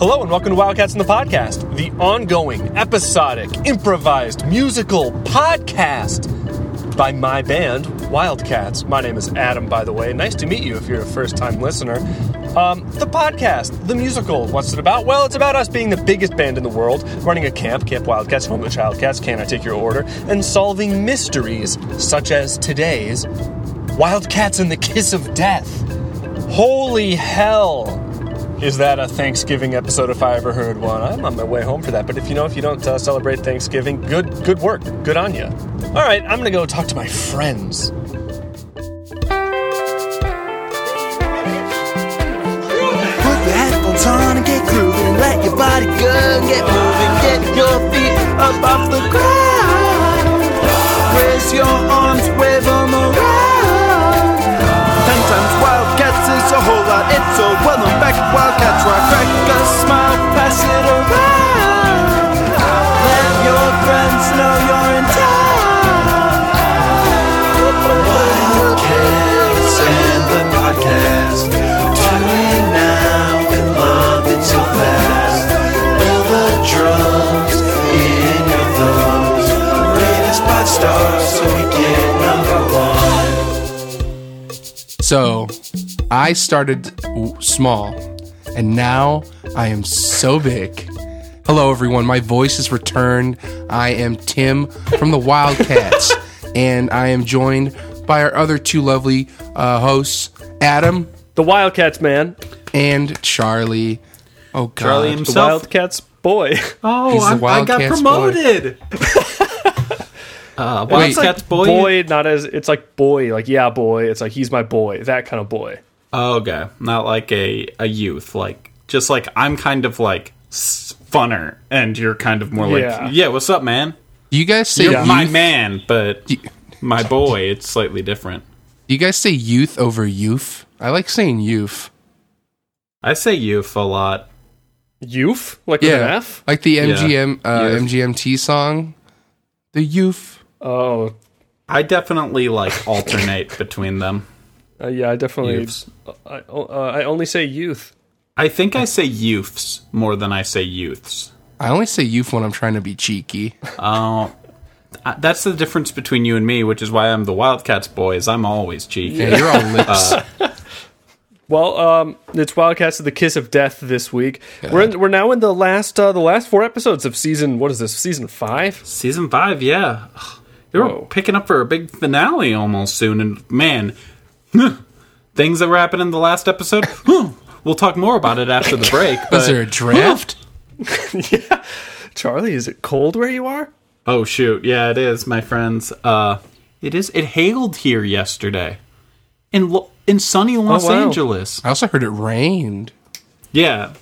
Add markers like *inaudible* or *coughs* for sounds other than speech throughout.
Hello and welcome to Wildcats in the Podcast, the ongoing, episodic, improvised musical podcast by my band, Wildcats. My name is Adam, by the way. Nice to meet you if you're a first time listener. Um, the podcast, the musical, what's it about? Well, it's about us being the biggest band in the world, running a camp, Camp Wildcats, home of the Childcats, Can I Take Your Order, and solving mysteries such as today's Wildcats and the Kiss of Death. Holy hell! Is that a Thanksgiving episode if I ever heard one? I'm on my way home for that. But if you know, if you don't uh, celebrate Thanksgiving, good, good work, good on you. All right, I'm gonna go talk to my friends. Put your headphones on and get grooving let your body go and get moving. Get your feet up off the ground. Raise your Wildcats rock. Smile, pass it around. Let your friends know you're in town. Wildcats and the podcast. So so we get number one. So I started small and now I am so big. Hello, everyone. My voice has returned. I am Tim from the Wildcats, *laughs* and I am joined by our other two lovely uh, hosts, Adam The Wildcats, man. and Charlie. Oh, God. Charlie The himself. Wildcats boy. Oh, He's the I'm- I got promoted. *laughs* uh, Wildcats boy. boy, not as it's like boy, like yeah, boy. It's like he's my boy, that kind of boy. Oh, okay, not like a a youth. Like just like I'm kind of like funner, and you're kind of more Yeah. like yeah. What's up, man? Do you guys say You're youth? my man, but Do my boy. It's slightly different. Do you guys say youth over youth? I like saying youth. I say youth a lot. Youth, like with an Yeah, F. like the MGM uh, Youth. MGMT song, the youth. Oh, I definitely like alternate *laughs* between them. Uh, yeah, I definitely. Youths. I, uh, I only say youth. I think I say youths more than I say youths. I only say youth when I'm trying to be cheeky. *laughs* Oh, uh, that's the difference between you and me, which is why I'm the Wildcats boy. Is I'm always cheeky. Yeah, you're all lips. *laughs* Well, um, it's Wildcats of the Kiss of Death this week. We're in, we're now in the last uh, the last four episodes of season. What is this? Season five. Season five, yeah. They were Whoa. picking up for a big finale almost soon, and man, *laughs* things that were happening in the last episode. *laughs* we'll talk more about it after the break. Was But, there a draft? *laughs* yeah, Charlie, is it cold where you are? oh shoot, yeah, it is, my friends. Uh, it is. It hailed here yesterday in Lo- in sunny Los wow. Angeles. I also heard it rained. Yeah,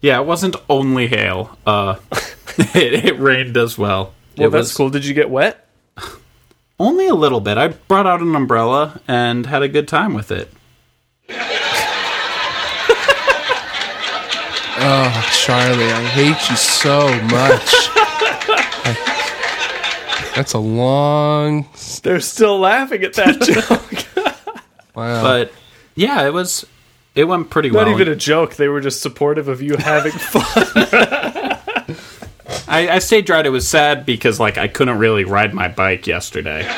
yeah. It wasn't only hail. Uh, it, it rained as well. Well, it that's was cool. Did you get wet? Only a little bit. I brought out an umbrella and had a good time with it. Oh, Charlie, I hate you so much. I- *laughs* that's a long. They're still laughing at that *laughs* joke. Wow. But yeah, it was. It went pretty Not well. Not even a joke. They were just supportive of you having *laughs* fun. I, I stayed dry. It was sad because like I couldn't really ride my bike yesterday. *laughs*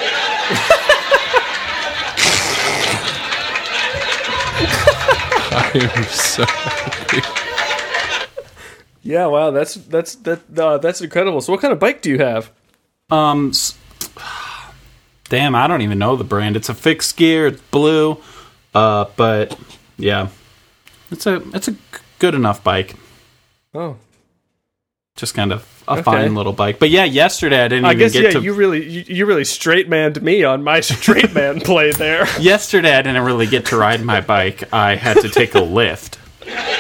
I am so. yeah, wow, that's that's that uh, that's incredible. So, what kind of bike do you have? Um, s- *sighs* damn, I don't even know the brand. It's a fixed gear. It's blue. Uh, but yeah, it's a it's a g- good enough bike. Oh, Just kind of a Okay. fine little bike. But yeah, yesterday I didn't I guess yeah. to. You really you, you really straight manned me on my straight man *laughs* play there. Yesterday I didn't really get to ride my bike. I had to take a lift. *laughs*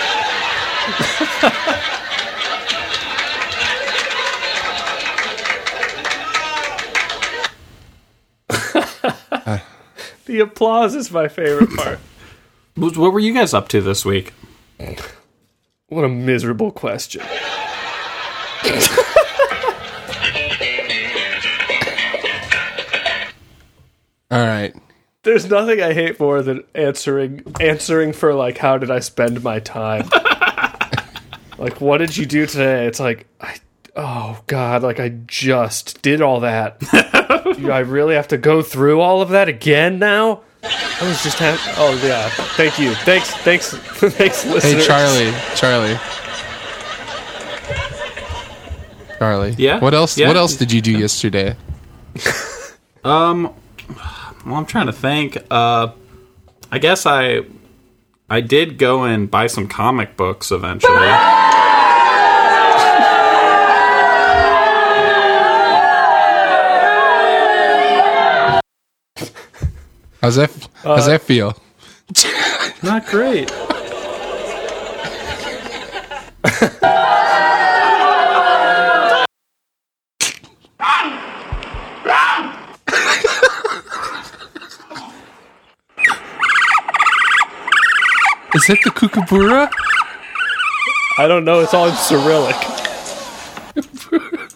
The applause is my favorite part. What were you guys up to this week? What a miserable question. *laughs* All right. There's nothing I hate more than answering answering for like how did I spend my time. *laughs* Like, what did you do today? It's like, I, oh God, like I just did all that. *laughs* do I really have to go through all of that again now? I was just having. Oh yeah, thank you, thanks, thanks, thanks, Hey. Charlie, Charlie, Charlie. Yeah? What else? Yeah? What else did you do yesterday? *laughs* Um, well, I'm trying to think. Uh, I guess I I did go and buy some comic books eventually. How's that? How's that feel? Not great. *laughs* Is that the kookaburra? I don't know. It's all in Cyrillic. *laughs*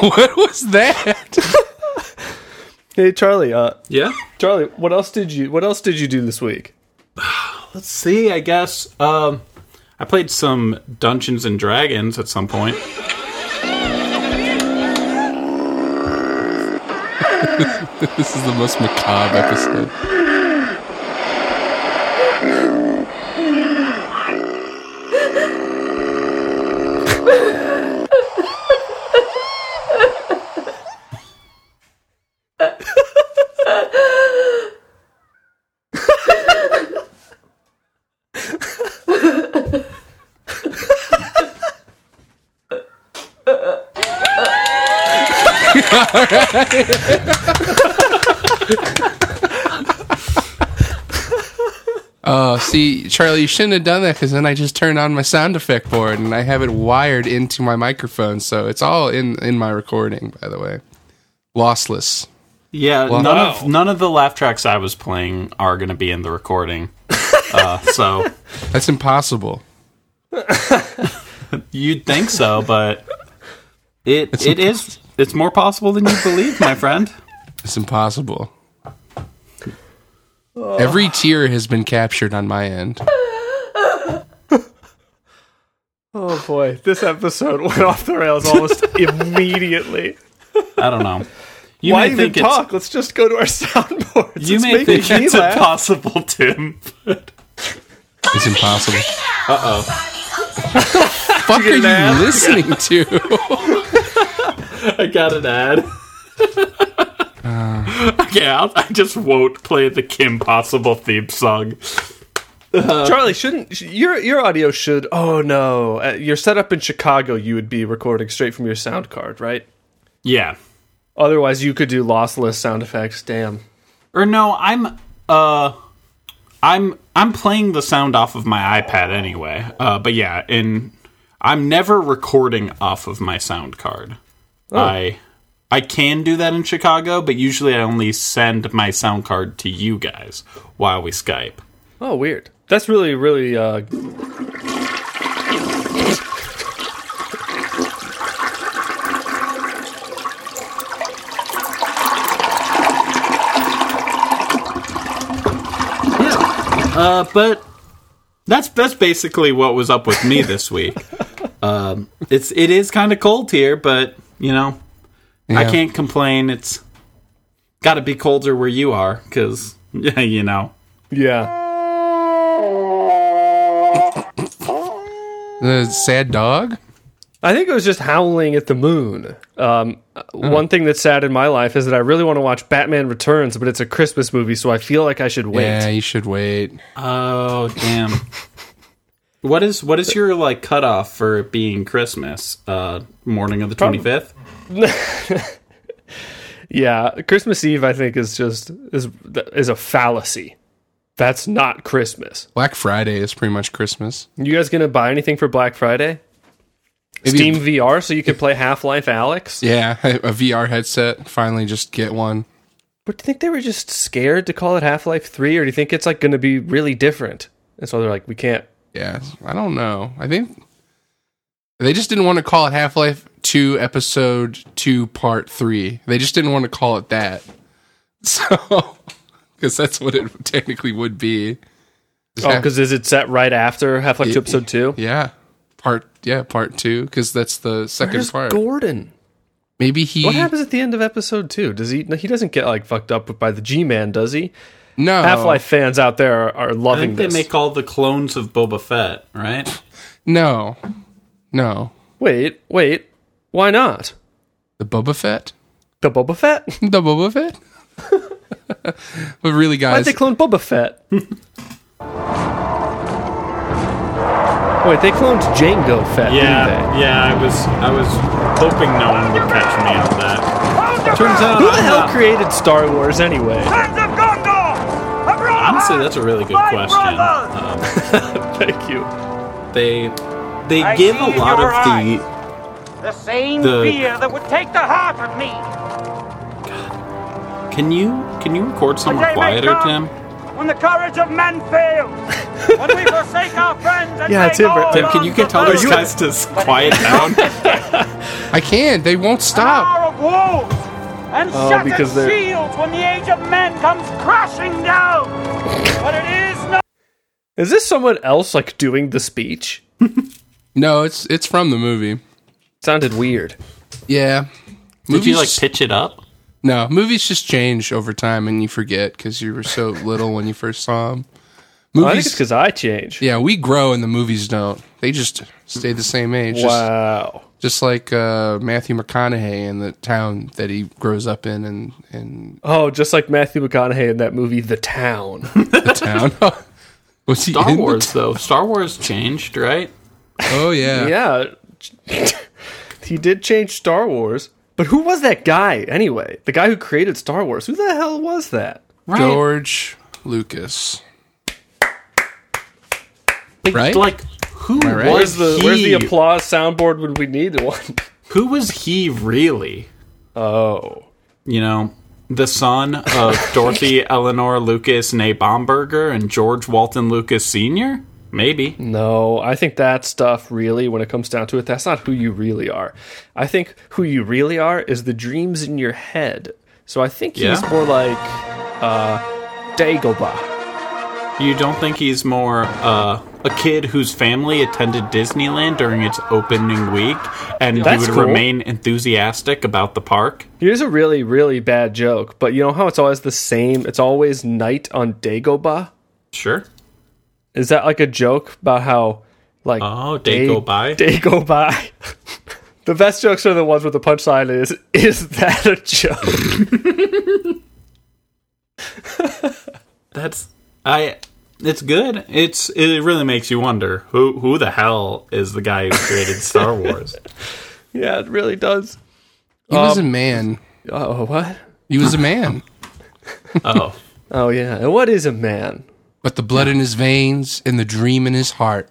What was that? Hey Charlie, uh, Yeah. Charlie, what else did you what else did you do this week? *sighs* Let's see. I guess um, I played some Dungeons and Dragons at some point. *laughs* this is the most macabre episode. Oh, *laughs* see, Charlie, you shouldn't have done that because then I just turned on my sound effect board and I have it wired into my microphone, so it's all in in my recording. By the way, lossless. Yeah, Wow. none of none of the laugh tracks I was playing are going to be in the recording. *laughs* uh, so That's impossible. *laughs* you'd think so, but it it is it's more possible than you believe, my friend. *laughs* It's impossible. Every tear has been captured on my end. *laughs* Oh boy, this episode went off the rails almost *laughs* immediately. I don't know. You Why may even think talk? Let's just go to our soundboards. you It's may think it's laugh. impossible, Tim. But... It's impossible. Uh oh. What the Fuck are you listening to? *laughs* I got an ad. *laughs* okay, I'll, I just won't play the Kim Possible theme song. Charlie, shouldn't your your audio should? Oh no, uh, you're set up in Chicago. You would be recording straight from your sound card, right? Yeah. Otherwise, you could do lossless sound effects. Damn. Or no, I'm uh I'm I'm playing the sound off of my iPad anyway. Uh but yeah, and I'm never recording off of my sound card. I I can do that in Chicago, but usually I only send my sound card to you guys while we Skype. Oh, weird. That's really really. Uh, Yeah. Uh, but that's that's basically what was up with me this week. *laughs* um, it's it is kind of cold here, but you know, I can't complain. It's got to be colder where you are, because yeah, *laughs* you know. yeah. The sad dog? I think it was just howling at the moon. Um, One thing that's sad in my life is that I really want to watch Batman Returns, but it's a Christmas movie, so I feel like I should wait. Yeah, you should wait. Oh damn. What is what is your like cutoff for it being Christmas? Uh, morning of the twenty fifth. *laughs* Yeah, Christmas Eve I think is just is is a fallacy. That's not Christmas. Black Friday is pretty much Christmas. You guys gonna buy anything for Black Friday? Maybe- Steam VR so you can play Half Life Alyx? Yeah, *laughs* a VR headset. Finally, just get one. But do you think they were just scared to call it Half Life 3, or do you think it's like gonna be really different? And so they're like, we can't Yeah, I don't know. I think they just didn't want to call it Half Life 2 Episode 2 Part 3. They just didn't want to call it that. *laughs* So, because that's what it technically would be. Oh, because is it set right after Half Life Two Episode Two? yeah, part yeah part two because that's the second Where's part. Gordon? Maybe he What happens at the end of Episode Two? Does he? He doesn't get like fucked up by the G Man, does he? No Half Life fans out there are, are I loving think they this. make all the clones of Boba Fett, right? no no Wait, wait. Why not? the Boba Fett The Boba Fett? *laughs* the Boba Fett. *laughs* but really, guys. Why'd guys, they clone Boba Fett? wait, they cloned Jango Fett, Yeah, didn't yeah. I was, I was hoping no one would catch me on that. Turns out, they? Who the I'm hell not- created Star Wars anyway? Honestly, that's a really good question. Um, *laughs* Thank you. they, they I give see a in lot your of the. The same The- fear that would take the heart of me. Can you, can you record A somewhere day may quieter, come Tim? When the courage of men fails, *laughs* when we forsake our friends and Yeah, make Tim, all Tim, Tim, can you wrongs get tell avenged. those guys to s- quiet *laughs* down? I can't. They won't stop. hour of woes and Oh, shattered because they're- shields when the age of men comes crashing down. but it is not. Is this someone else like doing the speech? *laughs* No, it's it's from the movie. Sounded weird. Yeah. Did you like Movies- pitch it up? No, movies just change over time, and you forget because you were so little when you first saw them. Well, I think it's because I change. yeah, we grow and the movies don't. They just stay the same age. Just, Wow. just like uh, Matthew McConaughey in the town that he grows up in, and in Oh, just like Matthew McConaughey in that movie, The Town. *laughs* the town. *laughs* Was he Star in the Wars, t- though. Star Wars changed, right? oh yeah. yeah. *laughs* he did change Star Wars. But who was that guy anyway? The guy who created Star Wars. Who the hell was that? Right. George Lucas. Like, Right? Like, who right? was Where's the he? Where's the applause soundboard when we need one? *laughs* Who was he really? Oh. You know, the son of *laughs* Dorothy Eleanor Lucas née Bomberger and George Walton Lucas Sr.? Maybe. No, I think that stuff really, when it comes down to it, that's not who you really are. I think who you really are is the dreams in your head. So I think he's Yeah? more like uh Dagobah. You don't think he's more uh, a kid whose family attended Disneyland during its opening week and he would cool. remain enthusiastic about the park? Here's a really, really bad joke, but you know how it's always the same? It's always night on Dagobah? Sure. Is that like a joke about how like Oh, day go by. Day go by. the best jokes are the ones with the punchline is is that a joke? *laughs* That's I. It's good. It's it really makes you wonder who who the hell is the guy who created *laughs* Star Wars? yeah, it really does. He was a man. Oh, what? He was a man. *laughs* Oh, Oh yeah. And what is a man? but the blood in his veins and the dream in his heart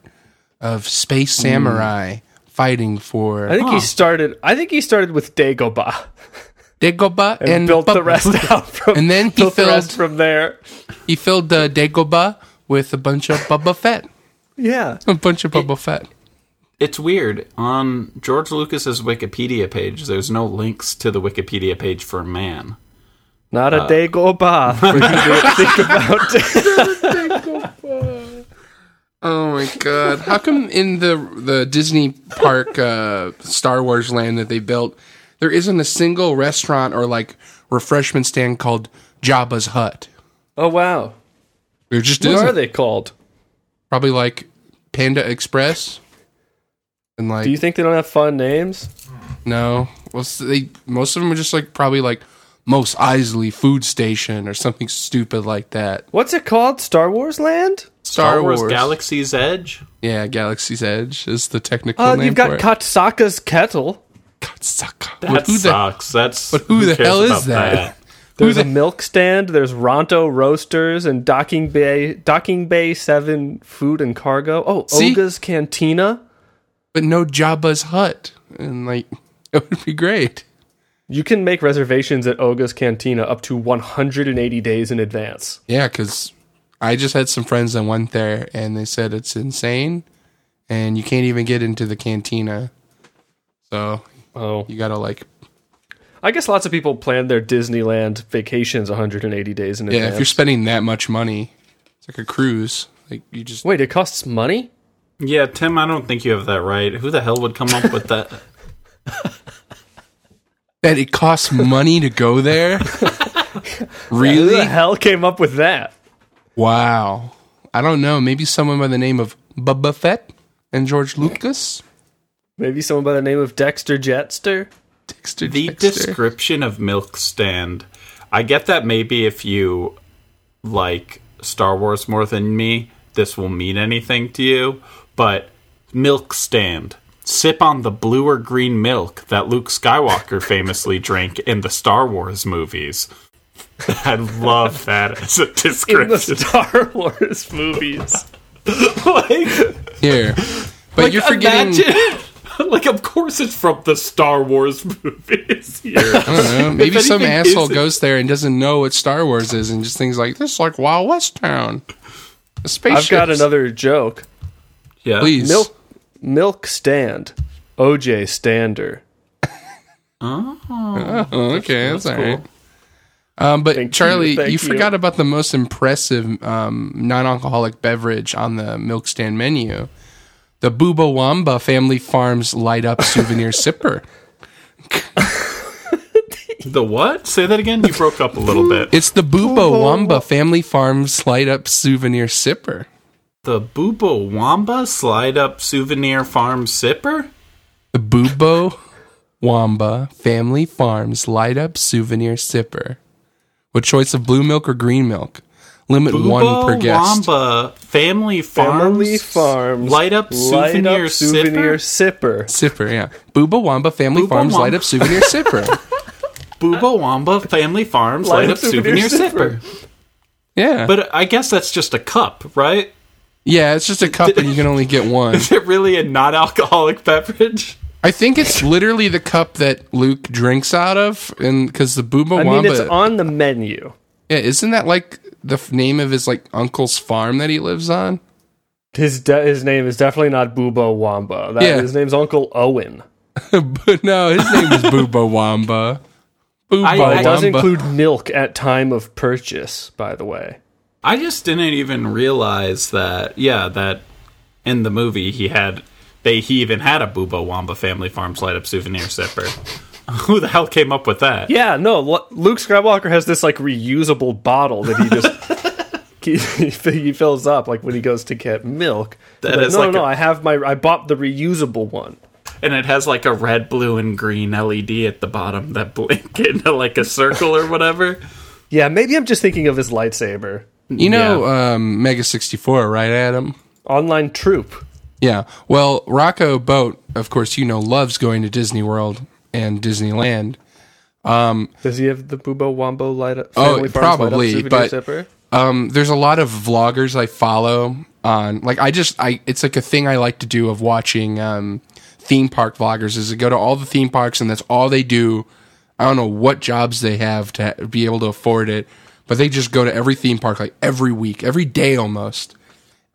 of space samurai fighting for I think he started I think he started with Dagobah Dagobah and, and, built the rest *laughs* out from And then he built the filled- rest from there. He filled uh, Dagobah with a bunch of Bubba Fett. *laughs* Yeah. A bunch of Bubba Fett. it's weird. On George Lucas's Wikipedia page, there's no links to the Wikipedia page for man. Not Uh, a day go by for you to think about. *laughs* Oh my god! How come in the the Disney park uh, Star Wars land that they built, there isn't a single restaurant or like refreshment stand called Jabba's Hut? oh wow. There just What isn't. are they called? Probably like Panda Express. And like Do you think they don't have fun names? no, well they most of them are just like probably like Mos Eisley Food Station or something stupid like that. What's it called? Star Wars Land? Star, Wars, Galaxy's Edge. Yeah, Galaxy's Edge is the technical Uh, name you've got for it. Kat Saka's Kettle. Katsaka. That But who the. That's but who the hell is about that? There's a milk stand. There's Ronto Roasters and Docking Bay, Docking Bay Seven Food and Cargo. Oh, See? Oga's Cantina. but no Jabba's hut, and like *laughs* it would be great. You can make reservations at Oga's Cantina up to 180 days in advance. Yeah, because I just had some friends that went there, and they said it's insane, and you can't even get into the cantina. So Oh, you gotta like I guess lots of people plan their Disneyland vacations 180 days in Yeah, advance. Yeah, if you're spending that much money, it's like a cruise. Like you just Wait, it costs money? Yeah, Tim, I don't think you have that right. Who the hell would come up with that? that it costs money to go there. *laughs* Who really? the hell came up with that? Wow. I don't know. Maybe someone by the name of Bubba Fett and George Lucas. Maybe someone by the name of Dexter Jettster? Dexter the Dexter. description of milk stand. I get that maybe if you like Star Wars more than me, this will mean anything to you. But milk stand. Sip on the blue or green milk that Luke Skywalker *laughs* famously drank in the Star Wars movies. *laughs* I love that as a description. In the. Star Wars movies. *laughs* like, Here. But like, you're forgetting. imagine- *laughs* like, of course, it's from the Star Wars *laughs* movies. Here. I don't know. *laughs* Maybe some asshole isn't- goes there and doesn't know what Star Wars is and just thinks like this is like Wild West town. A spaceship. I've got another joke. Yeah. Please. Milk milk stand. OJ Stander. Oh, okay, that's, all right. Um, but Thank Charlie, you, you. forgot about the most impressive um, non-alcoholic beverage on the milk stand menu: the Booba Wamba Family Farms Light Up Souvenir *laughs* Sipper. The what? Say that again. You broke up a little bit. It's the Booba Wamba Family Farms Light Up Souvenir Sipper. The Boobo Wamba Slide Up Souvenir Farm Sipper? The Boobo Wamba Family Farms Light Up Souvenir Sipper. What choice of blue milk or green milk? Limit one per guest. Wamba Family Farms. Family Farms. Light Up Light Souvenir up souvenir Sipper? sipper. Sipper, yeah. Booba Wamba Family Booba Farms Light Up Souvenir Sipper. *laughs* Boobo Wamba Family Farms Light, Up Souvenir, Sipper. Yeah. But I guess that's just a cup, right? yeah, it's just a cup and you can only get *laughs* one. Is it really a non alcoholic beverage? I think it's literally the cup that Luke drinks out of, and because the Booba I mean, Wamba, it's on the menu. yeah, isn't that like the f- name of his like uncle's farm that he lives on? His de- his name is definitely not Boobo Wamba. That, Yeah. His name's Uncle Owen. *laughs* but no, his name is Booba Wamba. Booba I- But it does Wamba. include milk at time of purchase, by the way. I just didn't even realize that, yeah, that in the movie he had, they he even had a Boobo Wamba Family Farms Light Up Souvenir Sipper. *laughs* Who the hell came up with that? Yeah, no, Luke Skywalker has this like reusable bottle that he just *laughs* *laughs* he, he fills up like when he goes to get milk. That Like, is no, like no, no, a- I have my I bought the reusable one. and it has like a red, blue, and green LED at the bottom that blink into like a circle or whatever. Yeah, maybe I'm just thinking of his lightsaber. You know, um, Mega sixty four, right, Adam? Online troop. Yeah. Well, Rocco Botte, of course, you know, loves going to Disney World and Disneyland. Does he have the Boobo Wombo light up? Oh, Family Farms light up probably, but- zipper? um, there's a lot of vloggers I follow on like I just I it's like a thing I like to do of watching um, theme park vloggers is to go to all the theme parks and that's all they do. I don't know what jobs they have to be able to afford it, but they just go to every theme park like every week, every day almost.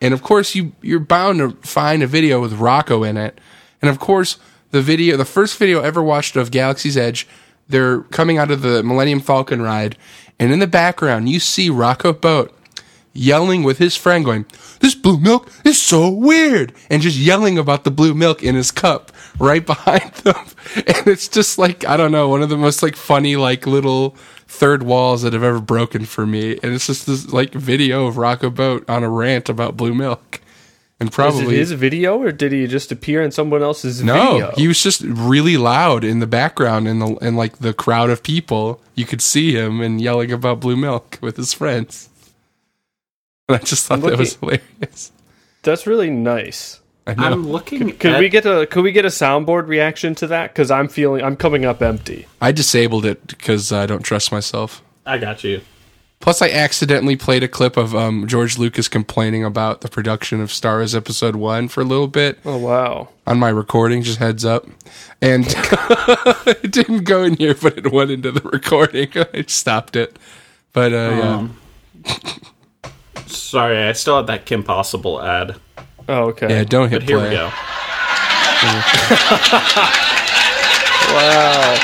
And of course, you you're bound to find a video with Rocco in it. And of course, the video, the first video I ever watched of Galaxy's Edge, they're coming out of the Millennium Falcon ride, and in the background you see Rocco Botte yelling with his friend, going, "This blue milk is so weird," and just yelling about the blue milk in his cup right *laughs* behind them. And it's just like I don't know, one of the most like funny like little third walls that have ever broken for me. And it's just this like video of Rocco Botte on a rant about blue milk. And Is it probably his video or did he just appear in someone else's no, video? he was just really loud in the background in the in like the crowd of people. You could see him and yelling about blue milk with his friends. And *laughs* I just thought that was hilarious. That's really nice. I know. I'm looking. Could at, we get a could we get a soundboard reaction to that? Because I'm feeling I'm coming up empty. I disabled it because I don't trust myself. I got you. Plus, I accidentally played a clip of um, George Lucas complaining about the production of Star Wars Episode One for a little bit Oh wow. on my recording. Just heads up, and *laughs* it didn't go in here, but it went into the recording. *laughs* I stopped it, but uh, yeah. Um, Sorry, I still have that Kim Possible ad. Oh okay. Yeah, don't hit But here play. we go. *laughs* Wow.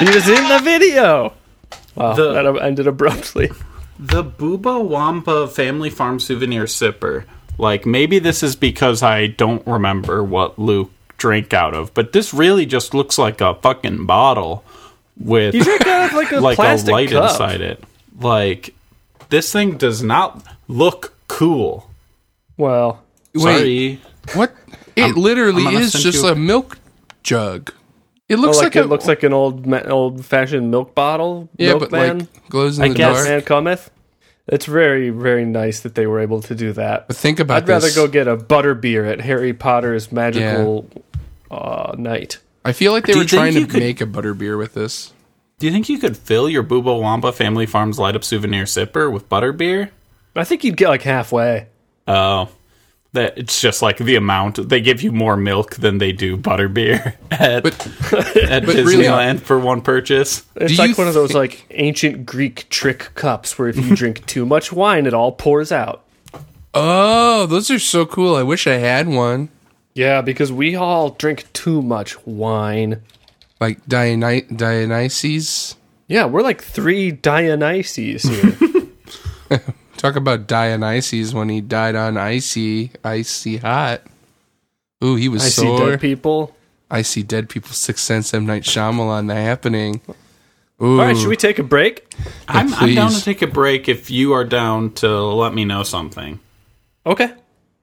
he was in the video. Wow, The- that ended abruptly. *laughs* The Booba Wampa Family Farm Souvenir Sipper. Like, maybe this is because I don't remember what Luke drank out of, but this really just looks like a fucking bottle with You drink out of like *laughs* a like a light cup. inside it. Like, this thing does not look cool. Well, Wait, Sorry. what? It literally I'm is just you- a milk jug. It oh, looks like, like, it looks like an old old fashioned milk bottle. yeah, milk but man. like glows in I the guess dark. man cometh. It's very very nice that they were able to do that. But think about I'd rather go get a butter beer at Harry Potter's magical uh, night. I feel like they Do were trying to could- make a butterbeer with this. Do you think you could fill your Booba Wampa Family Farms light up souvenir sipper with butter butterbeer? I think you'd get like halfway. Oh, that it's just like the amount they give you more milk than they do butterbeer *laughs* at But *laughs* at but really- Disneyland for one purchase. It's Do like you one of those like ancient Greek trick cups where if you *laughs* drink too much wine, it all pours out. oh, those are so cool. I wish I had one. Yeah, because we all drink too much wine. Like Diony- Dionysus. Yeah, we're like three Dionysus here. Talk about Dionysus when he died on icy, icy hot. Ooh, he was I see dead people. I see dead people. Six Sense, M Night Shyamalan, The Happening. Ooh, All right, should we take a break? I'm, I'm down to take a break if you are down to let me know something. Okay.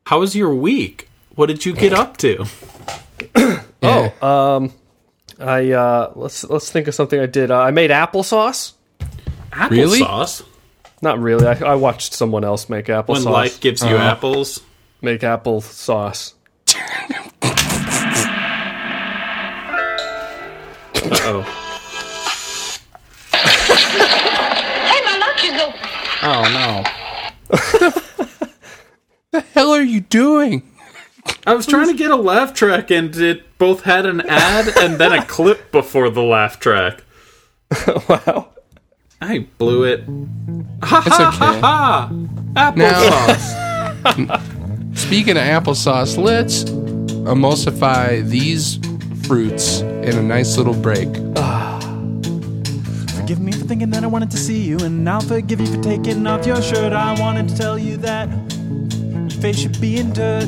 How was your week? What did you get up to? Yeah. *coughs* Oh, um, I uh let's let's think of something I did. Uh, I made applesauce. Really? Applesauce. Not really. I, I watched someone else make When applesauce. life gives you uh-huh. apples. make applesauce. Uh-oh. Hey, my lunch is open. Oh no. *laughs* the hell are you doing? I was trying to get a laugh track and it both had an ad and then a clip before the laugh track. *laughs* wow. I blew it. Ha It's ha okay. ha ha! Applesauce. *laughs* Speaking of applesauce, let's emulsify these fruits in a nice little break. *sighs* Forgive me for thinking that I wanted to see you, and I'll forgive you for taking off your shirt. I wanted to tell you that your face should be in dirt.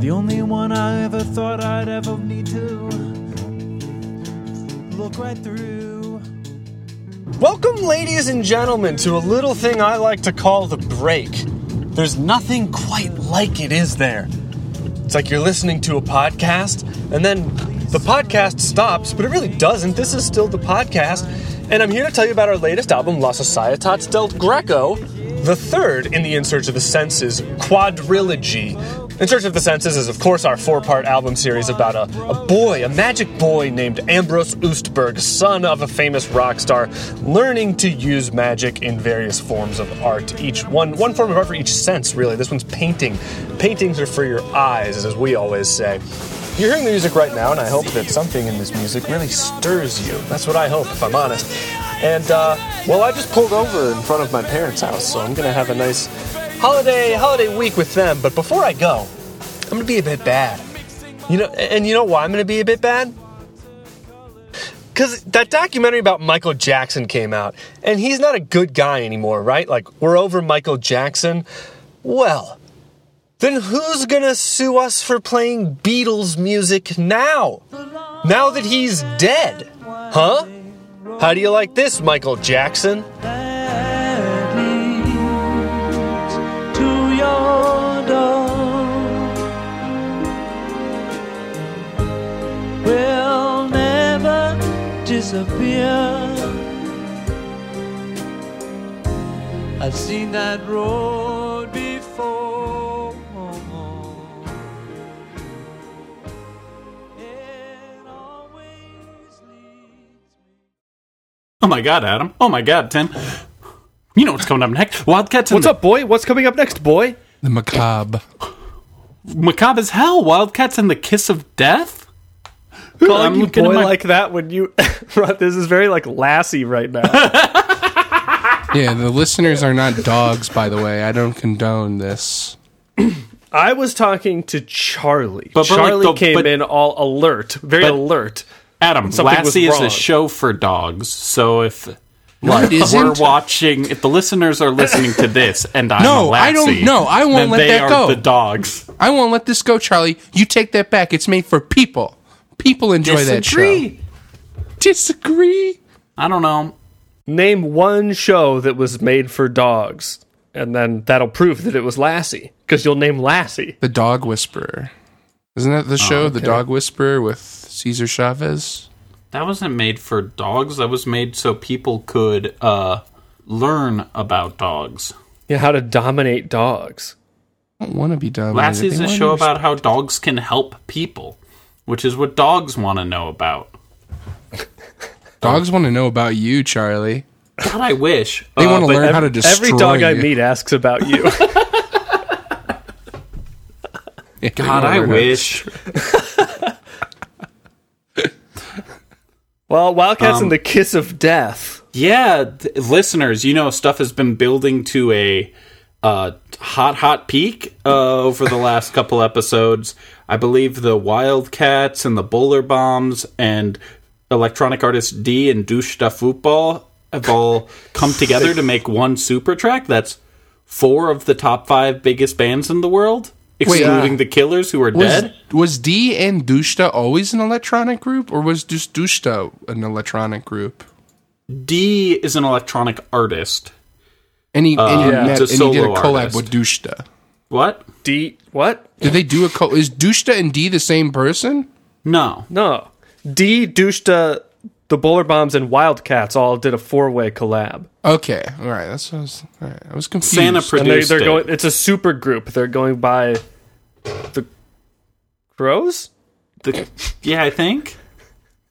The only one I ever thought I'd ever need to look right through. Welcome, ladies and gentlemen, to a little thing I like to call the break. There's nothing quite like it, is there? It's like you're listening to a podcast, and then the podcast stops, but it really doesn't. This is still the podcast. And I'm here to tell you about our latest album, La Societas del Greco, the third in the In Search of the Senses quadrilogy. In Search of the Senses is, of course, our four part album series about a, a boy, a magic boy named Ambrose Oostberg, son of a famous rock star, learning to use magic in various forms of art. Each one, one form of art for each sense, really. This one's painting. Paintings are for your eyes, as we always say. You're hearing the music right now, and I hope that something in this music really stirs you. That's what I hope, if I'm honest. And, uh, well, I just pulled over in front of my parents' house, so I'm gonna have a nice holiday holiday week with them. But before I go, I'm gonna be a bit bad. You know, and you know why I'm gonna be a bit bad? Because that documentary about Michael Jackson came out, and he's not a good guy anymore, right? Like, we're over Michael Jackson. Well, then who's gonna sue us for playing Beatles music now? Now that he's dead? Huh? How do you like this, Michael Jackson? Disappear. I've seen that road before. It always leads Oh my god, Adam. Oh my god, Tim. You know what's coming up next? Wildcats in What's the up, boy? What's coming up next, boy? The macabre. macabre as hell. Wildcats and the kiss of death. Calling I'm you looking boy my- like that when you. *laughs* this is very like Lassie right now. *laughs* Yeah, the listeners are not dogs, by the way. I don't condone this. I was talking to Charlie. But- but, like, Charlie the- came but- in all alert, very but- alert. Adam, Something Lassie is a show for dogs. So if No, we're isn't. watching, if the listeners are listening to this, and I'm No, a I don't- Lassie, no, I won't let they that are go. The dogs I won't let this go, Charlie. You take that back. It's made for people. People enjoy that show. disagree. Disagree? I don't know. Name one show that was made for dogs, and then that'll prove that it was Lassie because you'll name Lassie. The Dog Whisperer. Isn't that the show, The okay. Dog Whisperer with Cesar Chavez? That wasn't made for dogs. That was made so people could uh, learn about dogs. Yeah, how to dominate dogs. I don't want to be dominated. Lassie's a show about how dogs can help people, which is what dogs want to know about. *laughs* Dogs want to know about you, Charlie. God, I wish. They Uh, want to but learn how to destroy. Every destroy dog I meet asks about you. *laughs* *laughs* Yeah, God, I learn how to wish. well, Wildcats Um, and the Kiss of Death. Yeah, th- listeners, you know stuff has been building to a uh, hot, hot peak uh, over the last couple episodes. I believe the Wildcats and the Bowler Bombs and electronic artist D and Douche da Football have all come *laughs* together to make one super track. That's four of the top five biggest bands in the world, excluding uh, the Killers, who are Was, dead. was D and Dushta always an electronic group, or was just Dushta an electronic group? D is an electronic artist. And he, uh, and he, yeah. met, and he did a collab artist. with Dushta. What? D. What? Did they do a co? Is Dushta and D the same person? No. No. D. Dushta, the Bowler Bombs, and Wildcats all did a four way collab. Okay, all right. That's what I was. All right, I was confused. Santa And they, produced they're it. going. It's a super group. They're going by the Crows. The, yeah, I think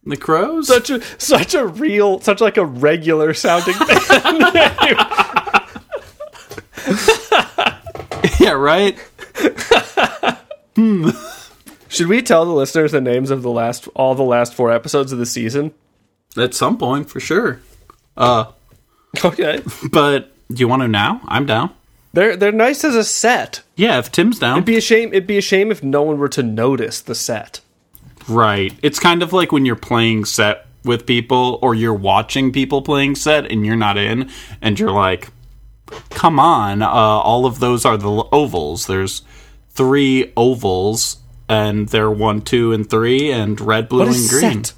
the crows. Such a such a real, such like a regular sounding *laughs* band. *laughs* *laughs* yeah, right. *laughs* Should we tell the listeners the names of the last all the last four episodes of the season? At some point, for sure. Uh, *laughs* Okay. but do you want to now? I'm down. They're they're nice as a set. Yeah, if Tim's down, It'd be a shame. It'd be a shame if no one were to notice the set. right. It's kind of like when you're playing set with people, or you're watching people playing set, and you're not in, and you're like, "Come on!" Uh, all of those are the ovals. There's three ovals, and they're one, two, and three, and red, blue, and green. set?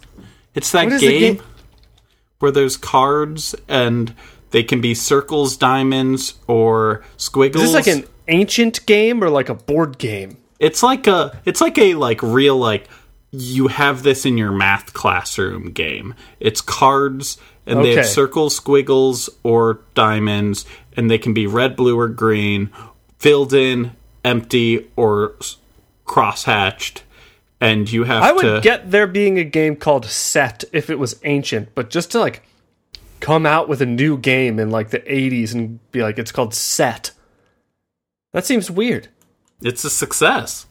It's that What is the game, game? where there's cards and they can be circles, diamonds, or squiggles. Is this like an ancient game or like a board game? It's like a it's like a like real like you have this in your math classroom game. It's cards and they have circles, squiggles, or diamonds, and they can be red, blue, or green, filled in, empty, or crosshatched. And you have I would to get there being a game called Set if it was ancient, but just to like come out with a new game in like the 80s and be like it's called Set. That seems weird. it's a success.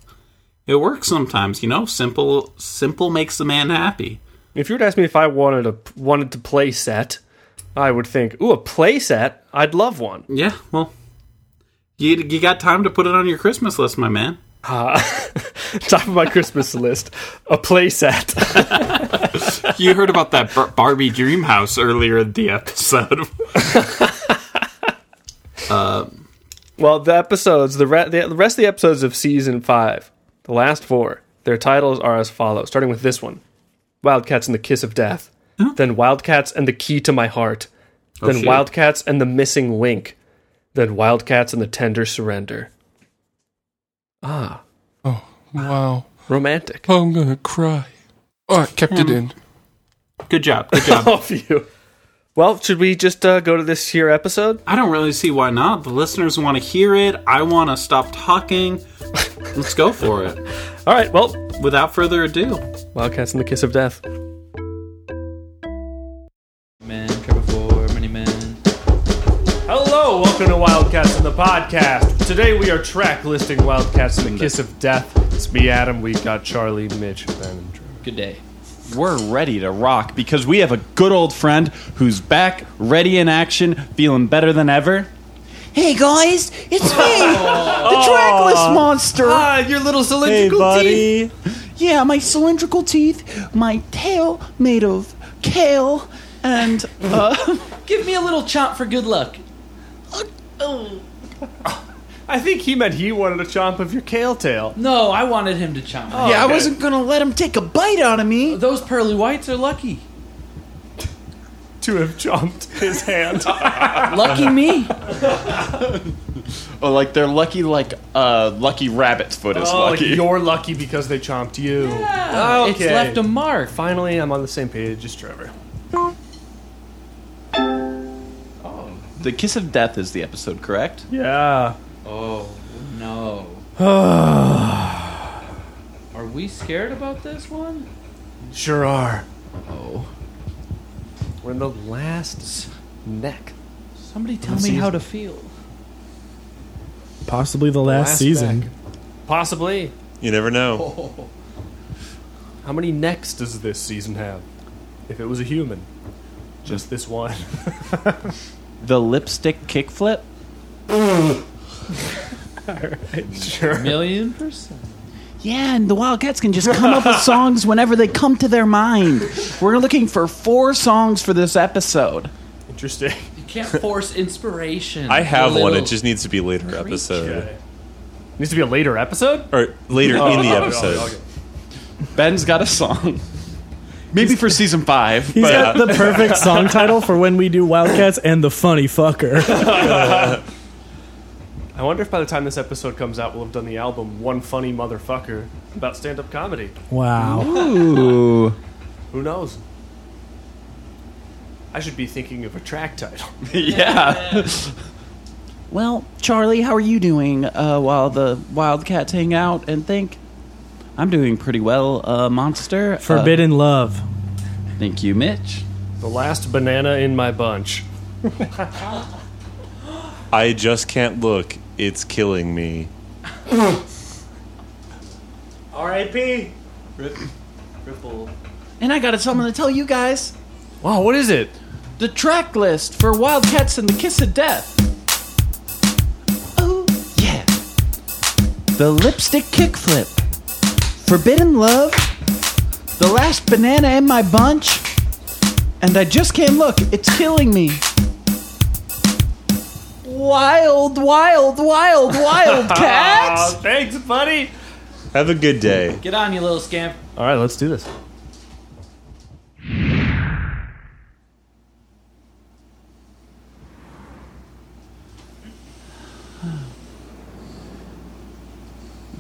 It works sometimes, you know. Simple, simple makes the man happy. If you were to ask me if I wanted to wanted to play Set, I would think, "Ooh, a playset. I'd love one." Yeah, well, you you got time to put it on your Christmas list, my man. Uh, *laughs* top of my Christmas list, a playset. *laughs* You heard about that Bar- Barbie dream house earlier in the episode. *laughs* Uh, well, the episodes, the, re- the rest of the episodes of season five, the last four, their titles are as follows, starting with this one Wildcats and the Kiss of Death, then Wildcats and the Key to My Heart, then shit. Wildcats and the Missing Link, then Wildcats and the Tender Surrender. Ah, Oh, Wow. romantic. I'm gonna cry. Oh, I kept it in. Good job, good job. *laughs* All Of you. Well, should we just uh, go to this here episode? I don't really see why not. The listeners want to hear it. I want to stop talking. Let's go for it. *laughs* All right, well, Without further ado, Wildcats and the Kiss of Death. Wildcats and the podcast. Today we are track listing Wildcats and the Kiss of Death. It's me, Adam. We've got Charlie, Mitch, Ben, and Drew. Good day. We're ready to rock because we have a good old friend who's back, ready in action, feeling better than ever. Hey guys, it's me, *laughs* the trackless monster. Ah, your little Hey cylindrical teeth. Yeah, my cylindrical teeth, my tail made of kale, and uh, *laughs* Give me a little chomp for good luck. I think he meant he wanted a chomp of your kale tail. No, I wanted him to chomp. yeah, I wasn't gonna let him take a bite out of me. Those pearly whites are lucky. To have chomped his hand. *laughs* Lucky me. Oh, like they're lucky, like uh, lucky rabbit's foot is oh, like lucky. you're lucky because they chomped you. Yeah, It's left a mark. Finally, I'm on the same page as Trevor. The kiss of death is the episode, correct? Yeah. Oh no. *sighs* Are we scared about this one? Sure are. Oh. We're in the last neck. Somebody tell me how to feel. Possibly the last, Last season. neck. Possibly. You never know. *laughs* How many necks does this season have? If it was a human. Just this one. *laughs* The lipstick kickflip. sure. Million percent. Yeah, and the Wildcats can just come up with *laughs* songs whenever they come to their mind. We're looking for four songs for this episode. Interesting. You can't force inspiration. I have one. It just needs to be later episode Needs to be a later episode? or later oh, in the Oh, episode. okay, okay. Ben's got a song. Maybe for *laughs* season five. He's but- got the *laughs* perfect song title for when we do Wildcats and the funny fucker. I wonder if by the time this episode comes out, we'll have done the album One Funny Motherfucker about stand up comedy. Wow. Ooh. *laughs* Who knows? I should be thinking of a track title. yeah. Well, Charlie, how are you doing uh, while the Wildcats hang out and think? I'm doing pretty well, uh, Monster. Uh, Forbidden Love. thank you, Mitch. The last banana in my bunch. *laughs* I just can't look. It's killing me. *laughs* R.I.P. Ripple. And I got something to tell you guys. Wow, what is it? The track list for Wildcats and the Kiss of Death. Oh, yeah. The Lipstick Kickflip. Forbidden Love. The Last Banana in My Bunch. And I Just Can't Look. It's killing me. Wild, wild, wild, wild *laughs* cats. Thanks, buddy. Have a good day. Get on, you little scamp. All right, let's do this.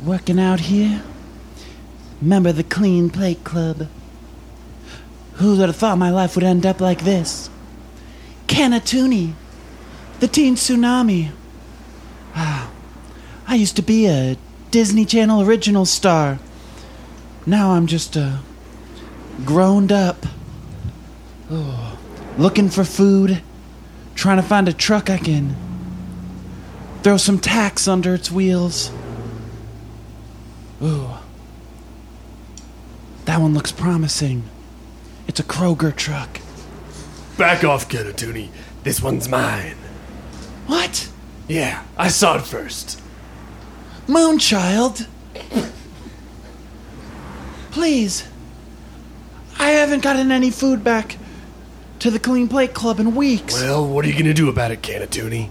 Working out here. Remember the Clean Plate Club? Who would have thought my life would end up like this? Canatuni, the teen tsunami. Ah, I used to be a Disney Channel original star. Now I'm just a grown up. Oh, looking for food, trying to find a truck I can throw some tacks under its wheels. Ooh. That one looks promising. It's a Kroger truck. Back off, Canatuni. This one's mine. What? Yeah, I saw it first. Moonchild? Please. I haven't gotten any food back to the Clean Plate Club in weeks. Well, what are you gonna do about it, Canatuni?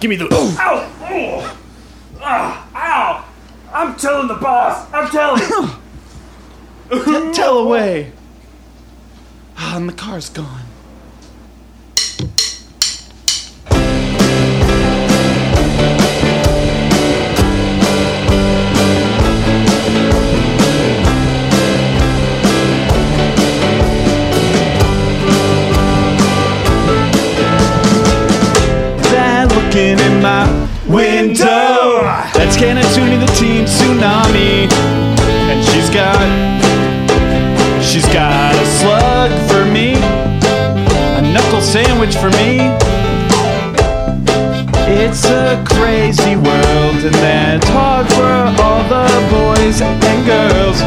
Give me the. Ow! Oh! Ah! Ow! I'm telling the boss. I'm telling. *laughs* Tell away. Ah, and the car's gone. Got, she's got a slug for me, a knuckle sandwich for me. It's a crazy world, and that's hard for all the boys and girls.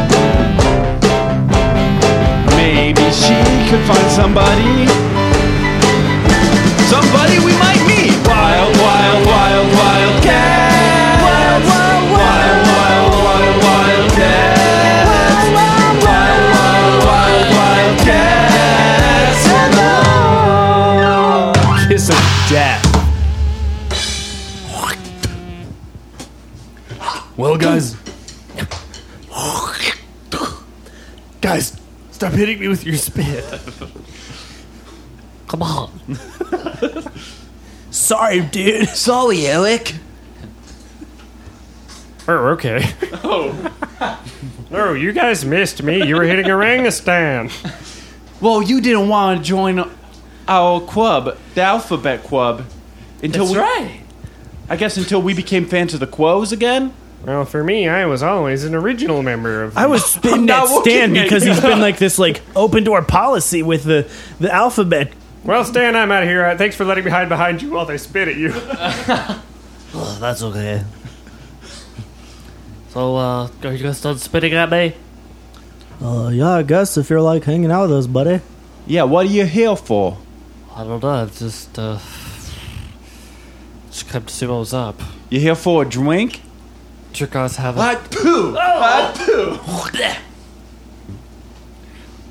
Maybe she could find somebody Somebody we guys. guys, stop hitting me with your spit. Come on. *laughs* Sorry, dude. Sorry, Eric. Oh, okay. Oh. oh, you guys missed me. You were hitting orangutan. Well, you didn't want to join our club, the Alphabet Club, until That's we. right. I guess until we became fans of the Quos again. Well, for me, I was always an original member of. I was *laughs* spitting not at Stan because he's been like this like open door policy with the the alphabet. Well, Stan, I'm out of here. Uh, Thanks for letting me hide behind you while they spit at you. *laughs* Oh, that's okay. So, uh, are you guys done spitting at me? Uh, yeah, I guess if you're like hanging out with us, buddy. Yeah, what are you here for? I don't know. It's just, uh, just come to see what was up. You here for a drink? Did you guys have a? I poo. I poo.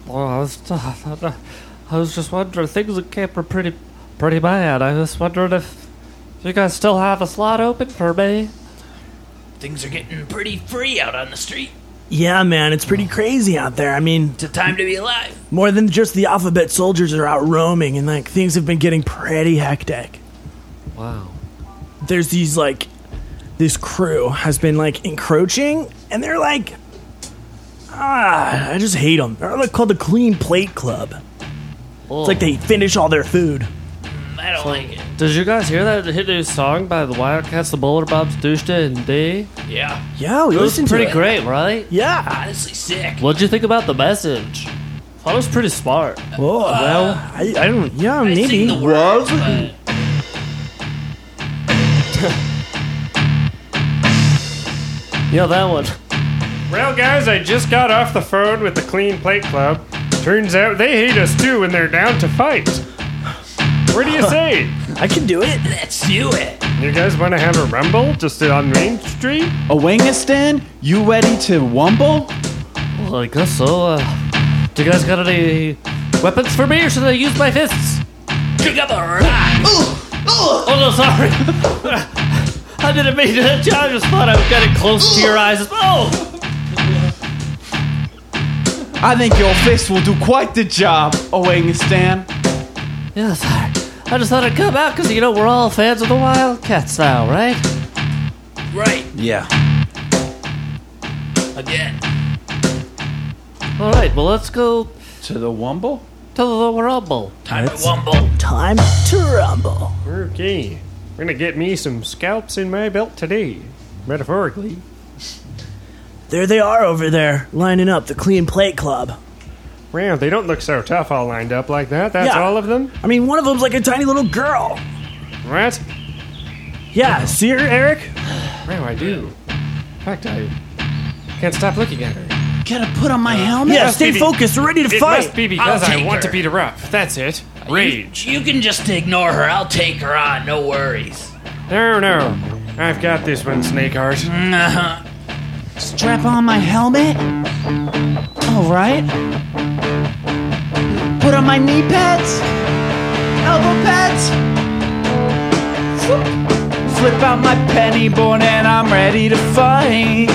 Well, I was, *laughs* I was just wondering. Things at camp are pretty, pretty bad. I was wondering if you guys still have a slot open for me. Things are getting pretty free out on the street. Yeah, man, it's pretty crazy out there. I mean, It's a time to be alive. more than just the alphabet soldiers are out roaming, and like things have been getting pretty hectic. Wow. There's these like, this crew has been like encroaching, and they're like, ah, I just hate them. They're like called the Clean Plate Club. It's like they finish all their food. I don't like it. Did you guys hear that hit new song by the Wildcats, the Bowler Bobs, Dushta, and D? Yeah. Yeah, we It was listened to pretty it. great, right? Yeah. Honestly, sick. What'd you think about the message? Thought it was pretty smart. Well, I, I don't. Yeah, I maybe. sing the words, but Yeah, that one. Well, guys, I just got off the phone with the Clean Plate Club. Turns out they hate us too, and they're down to fight. What do you *laughs* say? I can do it. let's do it. You guys want to have a rumble just on Main Street? A Wangistan? You ready to wumble? Well, I guess so. Uh, do you guys got any weapons for me, or should I use my fists? Pick up a rock. Oh no, sorry. *laughs* I didn't mean to. I just thought I was getting close to your eyes. Oh, I think your fist will do quite the job, a Wangistan. yeah, sorry. I just thought I'd come out because you know we're all fans of the Wildcats now, right? Right. Yeah. Again. All right. Well, let's go To the wumble? to the Rumble. Time to wumble. Time to rumble. Okay. We're gonna get me some scalps in my belt today. Metaphorically. There they are over there, lining up the Clean Plate Club. Well, they don't look so tough all lined up like that. That's Yeah. all of them? I mean, one of them's like a tiny little girl. What? Yeah, see her, Eric? Well, I do. In fact, I can't stop looking at her. Gotta put on my uh, helmet? Yeah, must stay be- focused. We're ready to It fight. must be because I'll I take want to beat her up. That's it. Rage. You can just ignore her. I'll take her on. No worries. No, no. I've got this one, Snakeheart. Uh-huh. Strap on my helmet? Alright. Put on my knee pads? Elbow pads? Whoop. Flip out my penny board and I'm ready to fight.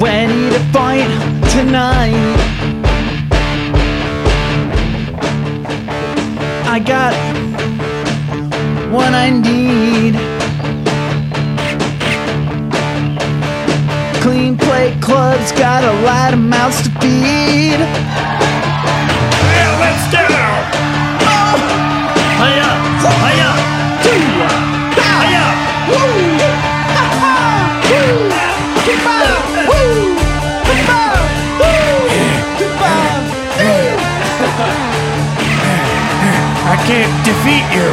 Ready to fight tonight. I got what I need. Clean plate club's got a lot of mouths to feed. Yeah, let's go! Hiya! Hiya! Hiya! Woo! Can't defeat you.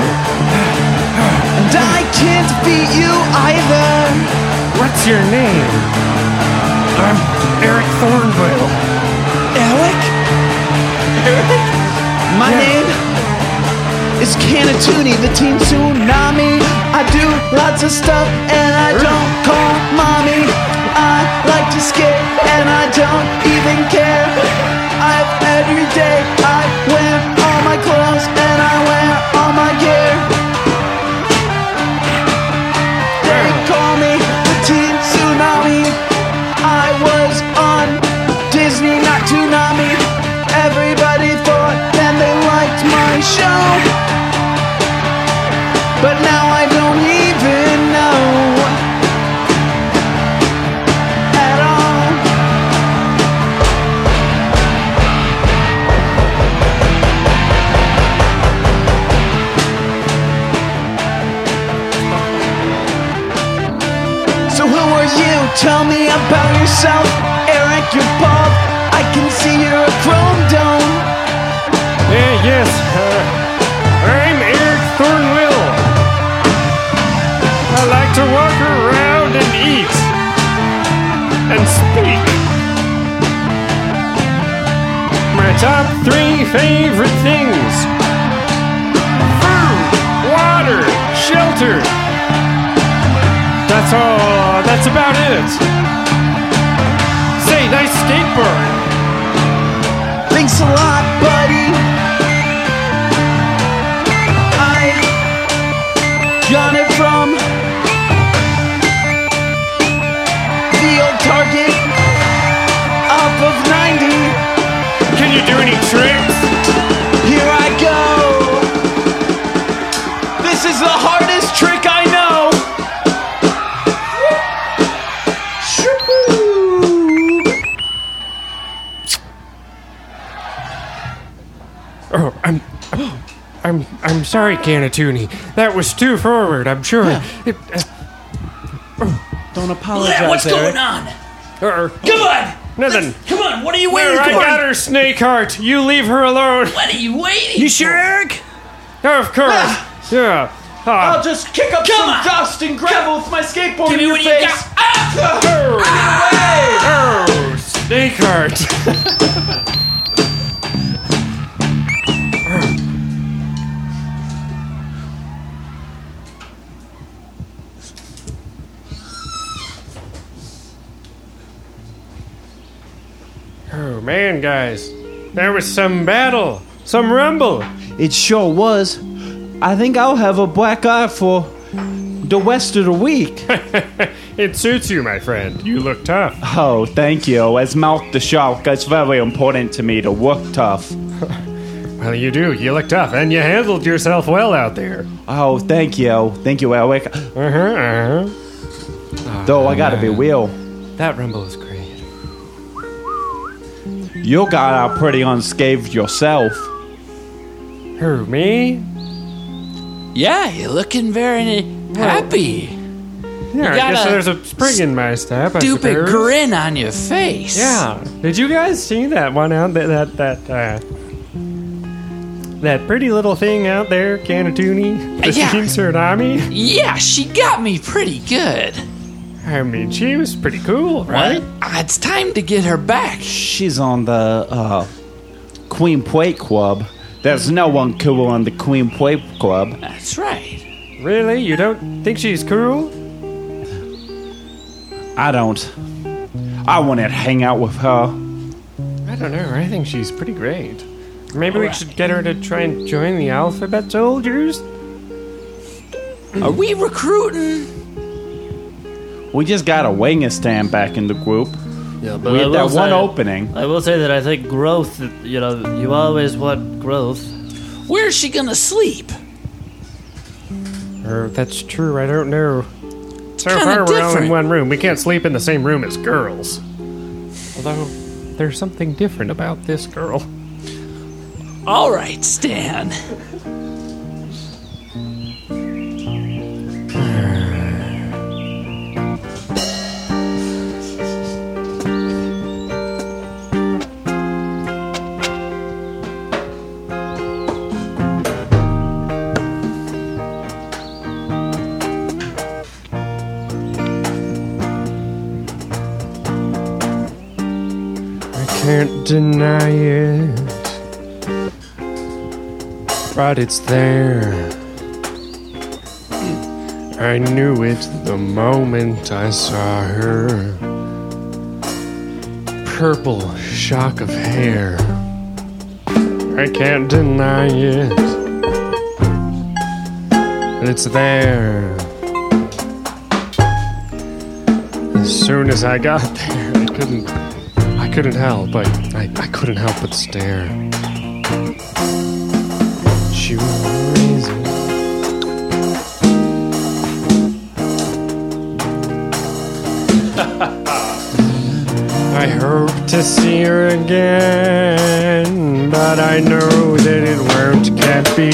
And I can't defeat you either. What's your name? I'm Eric Thornville. Eric? Eric? My name is Canatuni, the Teen Tsunami. I do lots of stuff and I don't call mommy. I like to skate and I don't even care. I every day I wear all my clothes I wear sorry, Canatuni. That was too forward. I'm sure. It, uh, Don't apologize, Yeah, what's Eric. going on? uh, Come on! nothing. Come on, what are you waiting for? I for? got her, Snakeheart. You leave her alone. What are you waiting You sure, Eric? Of course. yeah. I'll Ah, just kick up some on. dust and gravel with my skateboard Give in me your what you face. got. Ah! oh, Snakeheart. Oh *laughs* guys, that was some battle, some rumble. It sure was. I think I'll have a black eye for the rest of the week. *laughs* It suits you, my friend. You look tough. Oh, thank you. As Mouth the Shark, it's very important to me to work tough. *laughs* Well, you do. You look tough, and you handled yourself well out there. Oh, thank you. Thank you, Eric. Uh huh. Uh-huh. Though I gotta be real, That rumble is great. You got out pretty unscathed yourself. Who, me? Yeah, you're looking very happy. Yeah, I got guess a there's a spring in my step. I Stupid suppose. grin on your face. Yeah. Did you guys see that one out there? That that uh, that pretty little thing out there, Canatuni, the Yeah. Steam Tsunami. Yeah, she got me pretty good. I mean, she was pretty cool, right? Ah, It's time to get her back. She's on the uh, Clean Plate Club. There's no one cool on the Clean Plate Club. That's right. Really? You don't think she's cool? I don't. I want to hang out with her. I don't know. I think she's pretty great. Maybe we should get her to try and join the Alphabet Soldiers. Are we recruiting? We just got a winger stand back in the group. Yeah, but we I had will that one say- opening. I will say that I think growth, you know, you always want growth. Where's she gonna sleep? Or that's true. I don't know. So Kinda far, we're all in different. one room. We can't sleep in the same room as girls. Although there's something different about this girl. All right, Stan. Deny it, but it's there. I knew it the moment I saw her. Purple shock of hair. I can't deny it, it's there. As soon as I got *laughs* there, I couldn't I couldn't help. I, I, I couldn't help but stare. She was amazing. *laughs* I hope to see her again, but I know that it won't can't be.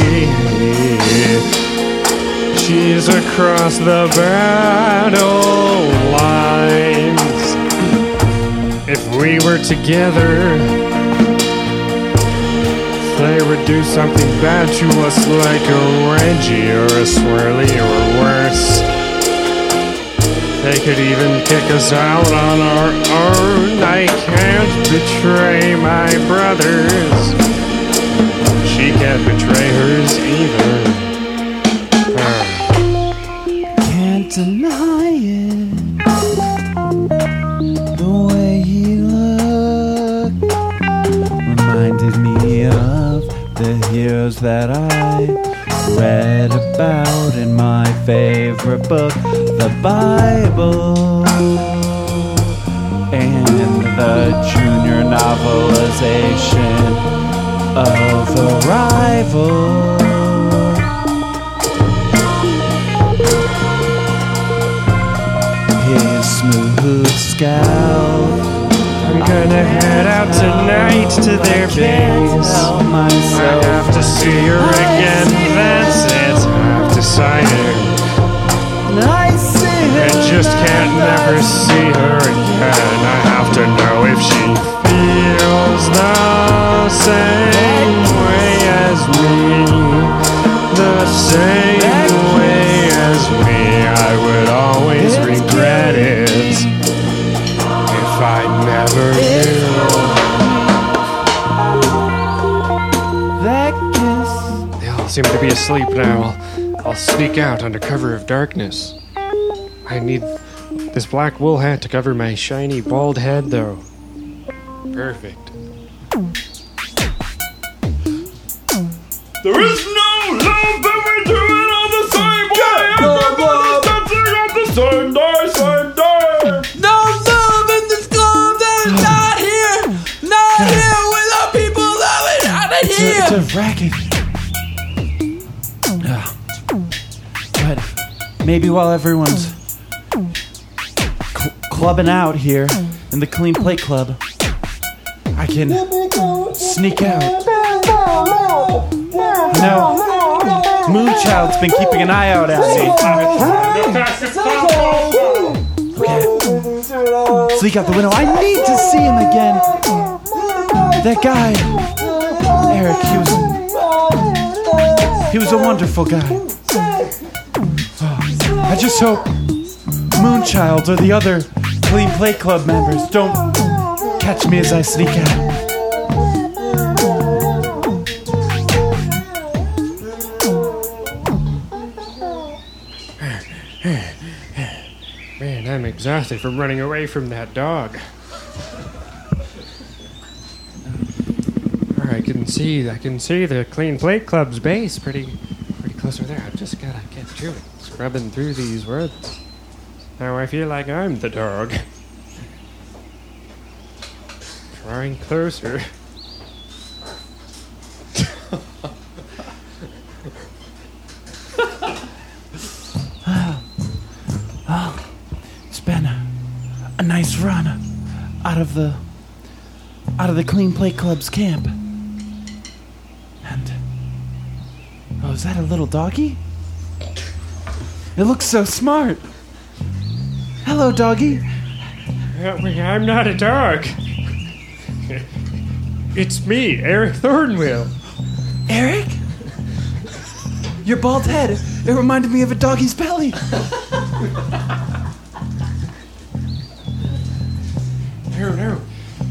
She's across the battle line. We were together, they would do something bad to us like a Reggie or a Swirly or worse. They could even kick us out on our own. I can't betray my brothers. She can't betray hers either. Ah. Can't deny it. Heroes that I read about in my favorite book, the Bible. And the junior novelization of Arrival. his smooth scalp. Gonna head out tonight to their base. I have to see her again, that's it. I have to sign her. I just can't never see her again. I have to know if she feels the same way as me. The same way as me. I would always regret it never knew. that kiss. They all seem to be asleep now. I'll, I'll sneak out under cover of darkness. I need this black wool hat to cover my shiny bald head, though. Perfect. Racket. Ah. But maybe while everyone's cl- clubbing out here in the Clean Plate Club, I can sneak out. No, Moonchild's been keeping an eye out at me. Okay. Sneak out the window. I need to see him again. That guy, Eric, he was he was a wonderful guy. I just hope Moonchild or the other Clean Plate Club members don't catch me as I sneak out. Man, I'm exhausted from running away from that dog. Or I can see, I can see the Clean Plate Club's base pretty, pretty close over there. I've just gotta get through it, scrubbing through these woods. Now I feel like I'm the dog. Drawing closer. Oh, it's been a, a nice run out of the out of the Clean Plate Club's camp. And oh, is that a little doggy? It looks so smart. Hello, doggy. Uh, I'm not a dog. It's me, Eric Thornwell. Eric? Your bald head. It reminded me of a doggy's belly. No, no.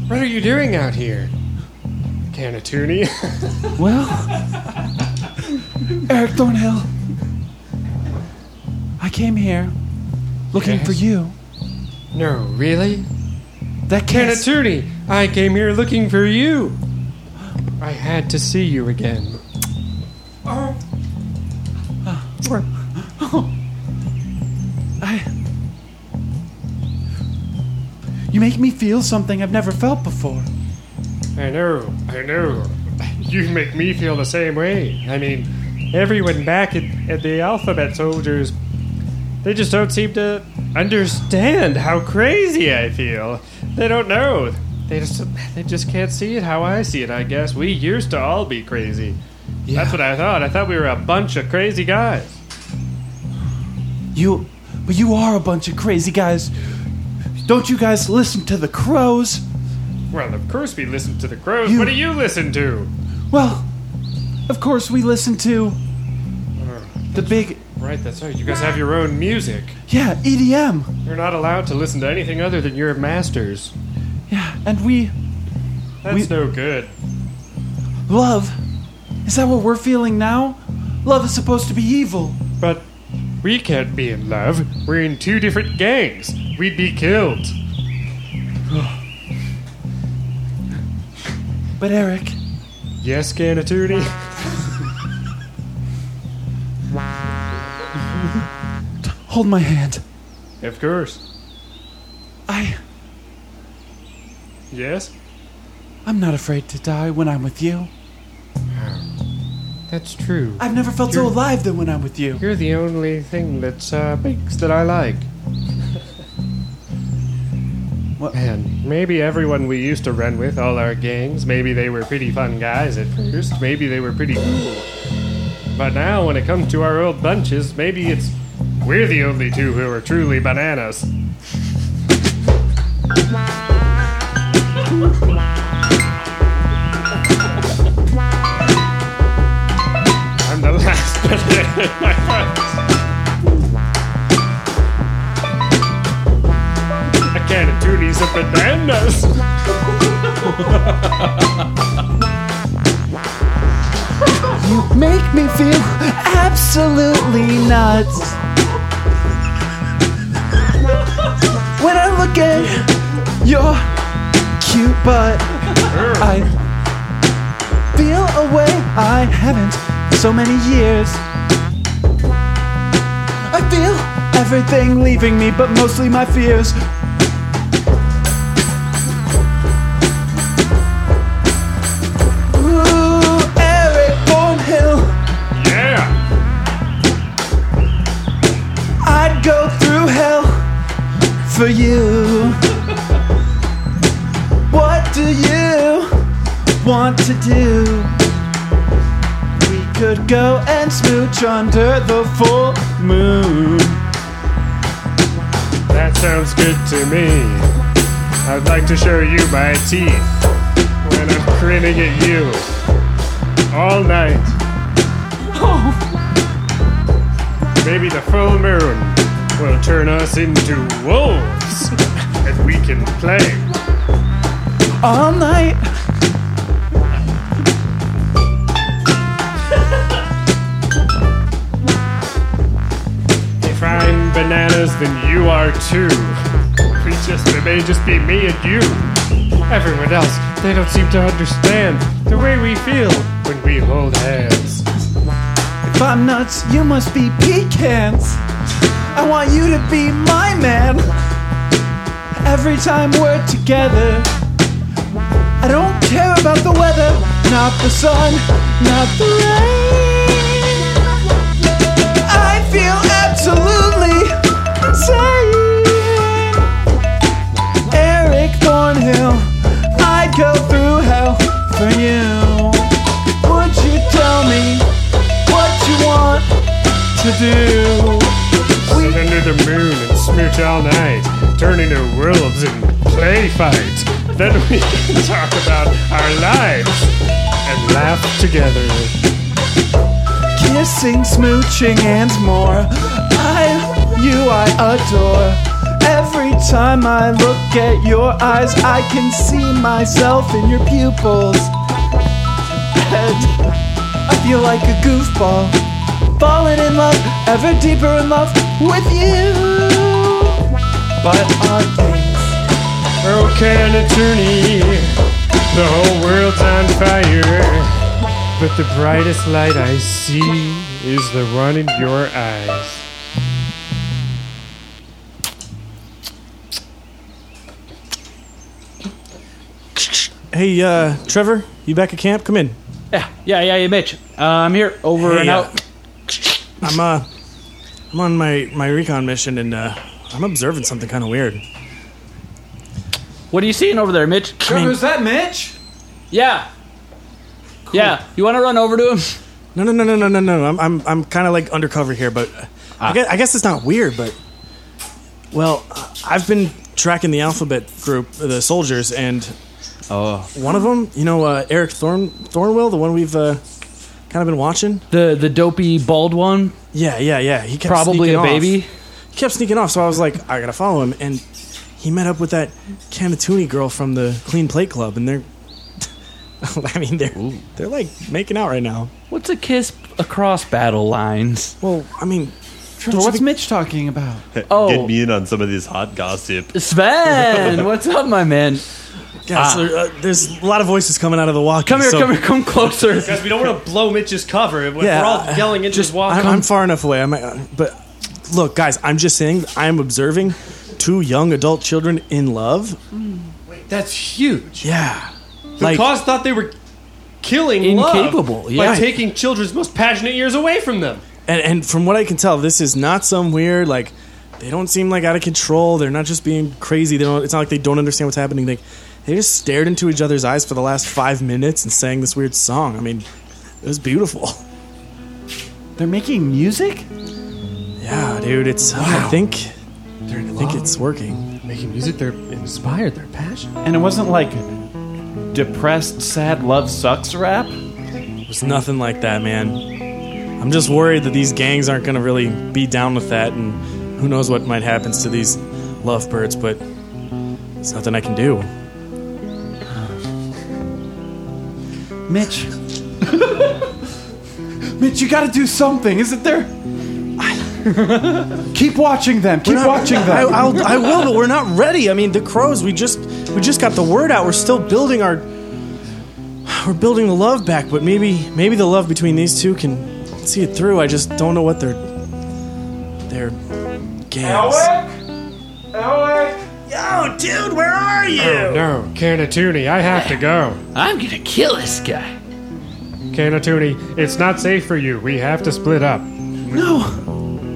What are you doing out here? Canatuni? Well, Eric Thornhill, I came here looking for you. no, really? That kiss. Canatuni, I came here looking for you. I had to see you again. Oh. Oh. I. You make me feel something I've never felt before. I know, I know. You make me feel the same way. I mean, everyone back at, at the Alphabet Soldiers, they just don't seem to understand how crazy I feel. They don't know. They just they just can't see it how I see it, I guess. We used to all be crazy. That's what I thought. I thought we were a bunch of crazy guys. You. But you are a bunch of crazy guys. Don't you guys listen to the crows? Well, of course we listen to the crows. You- What do you listen to? Well, of course we listen to the big Right, that's right. You guys have your own music. yeah EDM. You're not allowed to listen to anything other than your masters. Yeah, and we That's We- no good. love. Is that what we're feeling now? Love is supposed to be evil. But we can't be in love. We're in two different gangs. We'd be killed. *sighs* But Eric, Yes, Canatuni? Hold my hand. Of course. I Yes? I'm not afraid to die when I'm with you. That's true. I've never felt so You're- alive than when I'm with you. You're the only thing that's uh, bakes that I like. What? Man, maybe everyone we used to run with, all our gangs, maybe they were pretty fun guys at first. Maybe they were pretty cool. But now, when it comes to our old bunches, maybe it's we're the only two who are truly bananas. I'm the last *laughs* banana my bunch. A can of toonies of bananas. You make me feel absolutely nuts. When I look at your cute butt, I feel a way I haven't so many years. I feel everything leaving me, but mostly my fears. For you. What do you want to do? We could go and smooch under the full moon. That sounds good to me. I'd like to show you my teeth when I'm grinning at you all night. Oh. Maybe the full moon will turn us into wolves and we can play. All night. If I'm bananas, then you are too. We just, it may just be me and you. Everyone else, they don't seem to understand the way we feel when we hold hands. If I'm nuts, you must be pecans. I want you to be my man. Every time we're together, I don't care about the weather, not the sun, not the rain. I feel absolutely insane. Eric Thornhill, I'd go through hell for you. Would you tell me what you want to do? Under the moon and smooch all night, turn into wolves and play fight. Then we can talk about our lives and laugh together. Kissing, smooching, and more. I, you, I adore. Every time I look at your eyes, I can see myself in your pupils. And I feel like a goofball, falling in love, ever deeper in love with you. But our things, can attorney, the whole world's on fire. But the brightest light I see is the one in your eyes. Hey, uh, Trevor, you back at camp? Come in. Yeah, yeah, yeah, yeah, Mitch. Uh, I'm here, over Hey, and uh, out. I'm uh, I'm on my my recon mission and uh, I'm observing something kind of weird. What are you seeing over there, Mitch? Trevor's that Mitch? Yeah. Yeah. You want to run over to him? No, no, no, no, no, no, no. I'm I'm I'm kind of like undercover here, but uh, I guess I guess it's not weird, but well, uh, I've been tracking the alphabet group, the soldiers, and Oh, One of them, you know, uh, Eric Thorn Thornwell, the one we've uh, kind of been watching. the the dopey bald one, Yeah, yeah, yeah. He kept probably sneaking a off. baby. He kept sneaking off, so I was like, I gotta follow him. And he met up with that Canatuni girl from the Clean Plate Club, and they're, *laughs* I mean, they're they're like making out right now. What's a kiss across battle lines? Well, I mean, Trevor, what's Mitch talking about? Oh. Get me in on some of this hot gossip. Sven, *laughs* what's up, my man? Guys, there, uh, there's a lot of voices coming out of the walkie. Come here, so- come here, come closer. *laughs* Because we don't want to blow Mitch's cover. If Yeah, we're all yelling into just his wall. I'm, I'm far enough away. I'm, uh, but look, guys, I'm just saying I'm observing two young adult children in love. Wait, That's huge. Yeah, The like cause thought they were killing Incapable, love yeah. by taking children's most passionate years away from them. and, and from what I can tell, this is not some weird like. They don't seem like out of control. They're not just being crazy. They don't. It's not like they don't understand what's happening. They, they just stared into each other's eyes for the last five minutes and sang this weird song. I mean, it was beautiful. *laughs* They're making music? Yeah, dude. It's. I think. They're in I think it's working. Making music, they're inspired, they're passionate. And it wasn't like depressed, sad, love sucks rap? It was nothing like that, man. I'm just worried that these gangs aren't going to really be down with that, and who knows what might happen to these lovebirds, but it's nothing I can do. Mitch. Mitch, you gotta do something, isn't there? Keep watching them. Keep not- watching them. I, I'll, I will, but we're not ready. I mean, the crows. We just we just got the word out. We're still building our. We're building the love back, but maybe maybe the love between these two can see it through. I just don't know what they're. They're gangs. Yo, dude, where are you? Oh no, Canatuni, I have to go. I'm gonna kill this guy. Canatuni, it's not safe for you. We have to split up. No,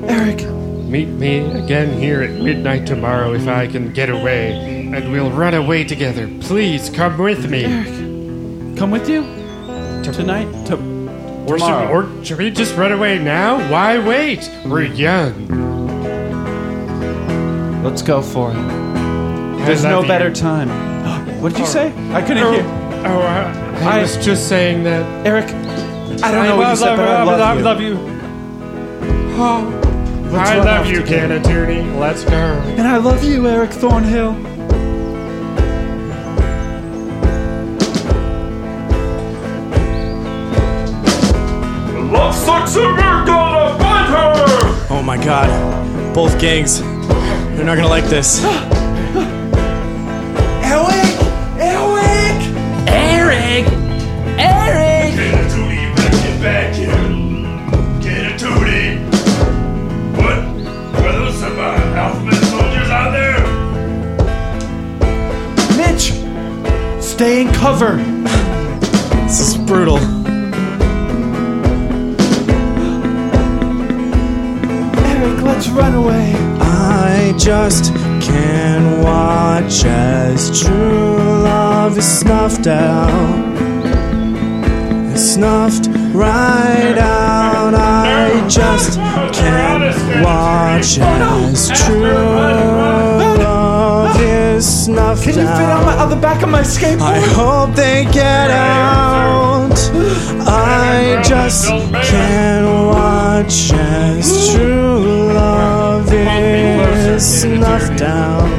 Eric. Meet me again here at midnight tomorrow if I can get away, and we'll run away together. Please come with me. Eric, Come with you? Tonight? To- Or should, tomorrow. or should we just run away now? Why wait? We're young. Let's go for it. There's love no you. better time. *gasps* What did you oh. say? I couldn't Oh, hear. oh I, I I- was just saying that. Eric, I don't know what you said, but I love you. you. *gasps* I run love you, together. Canatuni. Let's go. And I love you, Eric Thornhill. Love sucks and we're gonna find her! Oh my god. Both gangs. They're not gonna like this. *gasps* *laughs* Stay in cover. This is brutal. Eric, let's run away. I just can't watch as true love is snuffed out. It's snuffed right out. I just can't watch as true love is snuffed Can you fit on, my, out. on the back of my skateboard? I hope they get out. I just can't watch as true love is snuffed out.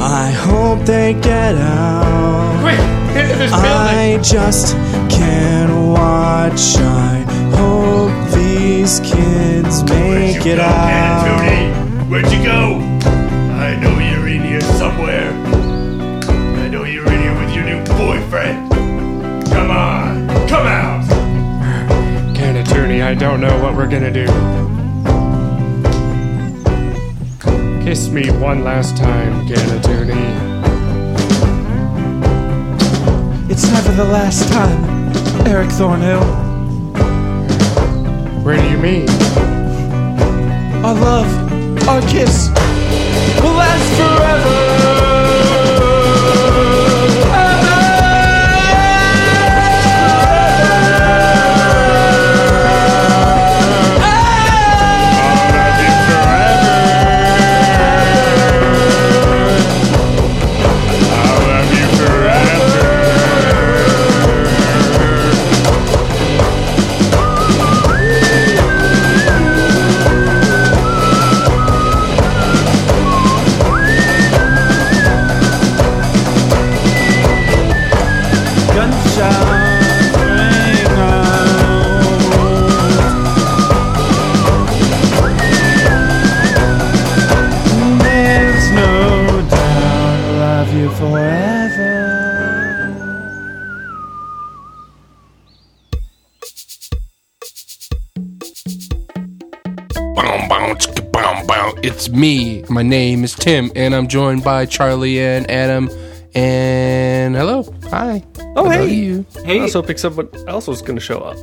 I hope they get out. Quick, get to this building. I just can't watch. I hope these kids make it out. Where'd you go? I don't know what we're gonna do. Kiss me one last time, Canatuni. It's never the last time, Eric Thornhill. Where do you mean? Our love, our kiss, will last forever. I'll love you forever. My name is Tim, and I'm joined by Charlie and Adam. And hello, hi. Oh, Hello, hey. you. I was hoping someone else was going to show up.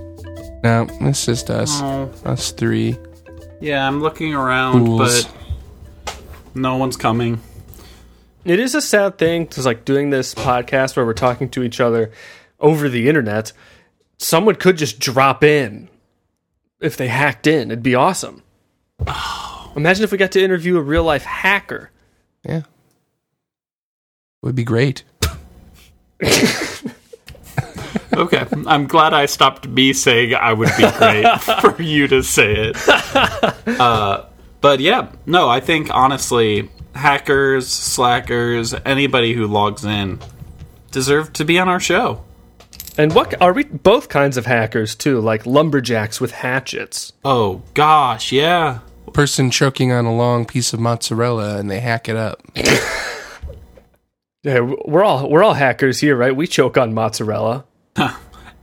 No, it's just us. Oh. Us three. Yeah, I'm looking around, Fools. but no one's coming. It is a sad thing to like doing this podcast where we're talking to each other over the internet. Someone could just drop in if they hacked in. It'd be awesome. Oh, Imagine if we got to interview a real life hacker. Yeah. Would be great. *laughs* Okay, I'm glad I stopped me saying I would be great *laughs* for you to say it. Uh, but yeah, no, I think honestly, hackers, slackers, anybody who logs in deserve to be on our show. And what are we both kinds of hackers too, like lumberjacks with hatchets? Oh gosh, yeah. Person choking on a long piece of mozzarella and they hack it up. *laughs* Yeah, we're all we're all hackers here, right? We choke on mozzarella.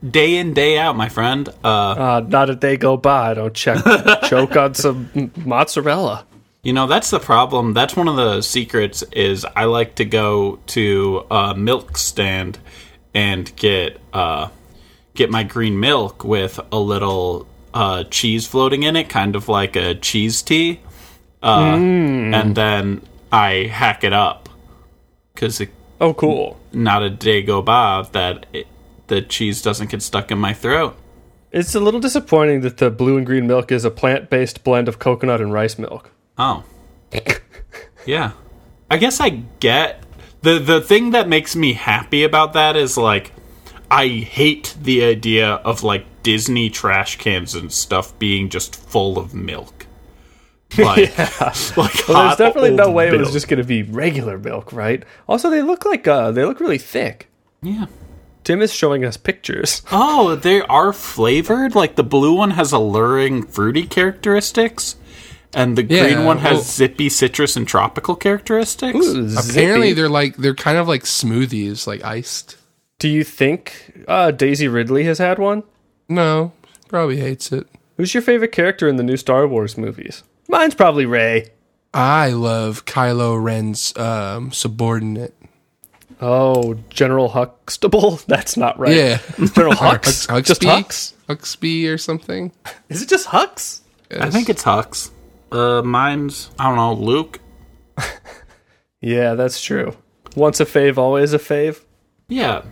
Day in, day out, my friend. Uh, Uh, not a day go by I don't check *laughs* choke on some mozzarella. You know, that's the problem. That's one of the secrets is I like to go to a milk stand and get uh get my green milk with a little uh cheese floating in it, kind of like a cheese tea. Uh Mm. and then I hack it up cuz Oh, cool. not a day go by that it, the cheese doesn't get stuck in my throat. It's a little disappointing that the blue and green milk is a plant-based blend of coconut and rice milk. Oh. yeah. I guess I get the the thing that makes me happy about that is like I hate the idea of like Disney trash cans and stuff being just full of milk. *laughs* Like, *laughs* like Well, there's definitely no old way it was just going to be regular milk, right? Also, they look like uh, they look really thick. Yeah. Tim is showing us pictures. *laughs* Oh, they are flavored. Like the blue one has alluring fruity characteristics, and the green one has well- zippy citrus and tropical characteristics. Apparently, they're like they're kind of like smoothies, like iced. Do you think uh, Daisy Ridley has had one? No, probably hates it. Who's your favorite character in the new Star Wars movies? Mine's probably Rey. I love Kylo Ren's um, subordinate. Oh, General Huxtable? *laughs* That's not right. Yeah, *laughs* General Hux? Hux- Just Huxby? Hux? Huxby or something. Is it just Hux? I think it's Hux. Uh, mine's I don't know Luke. *laughs* Yeah, that's true. Once a fave, always a fave. Yeah,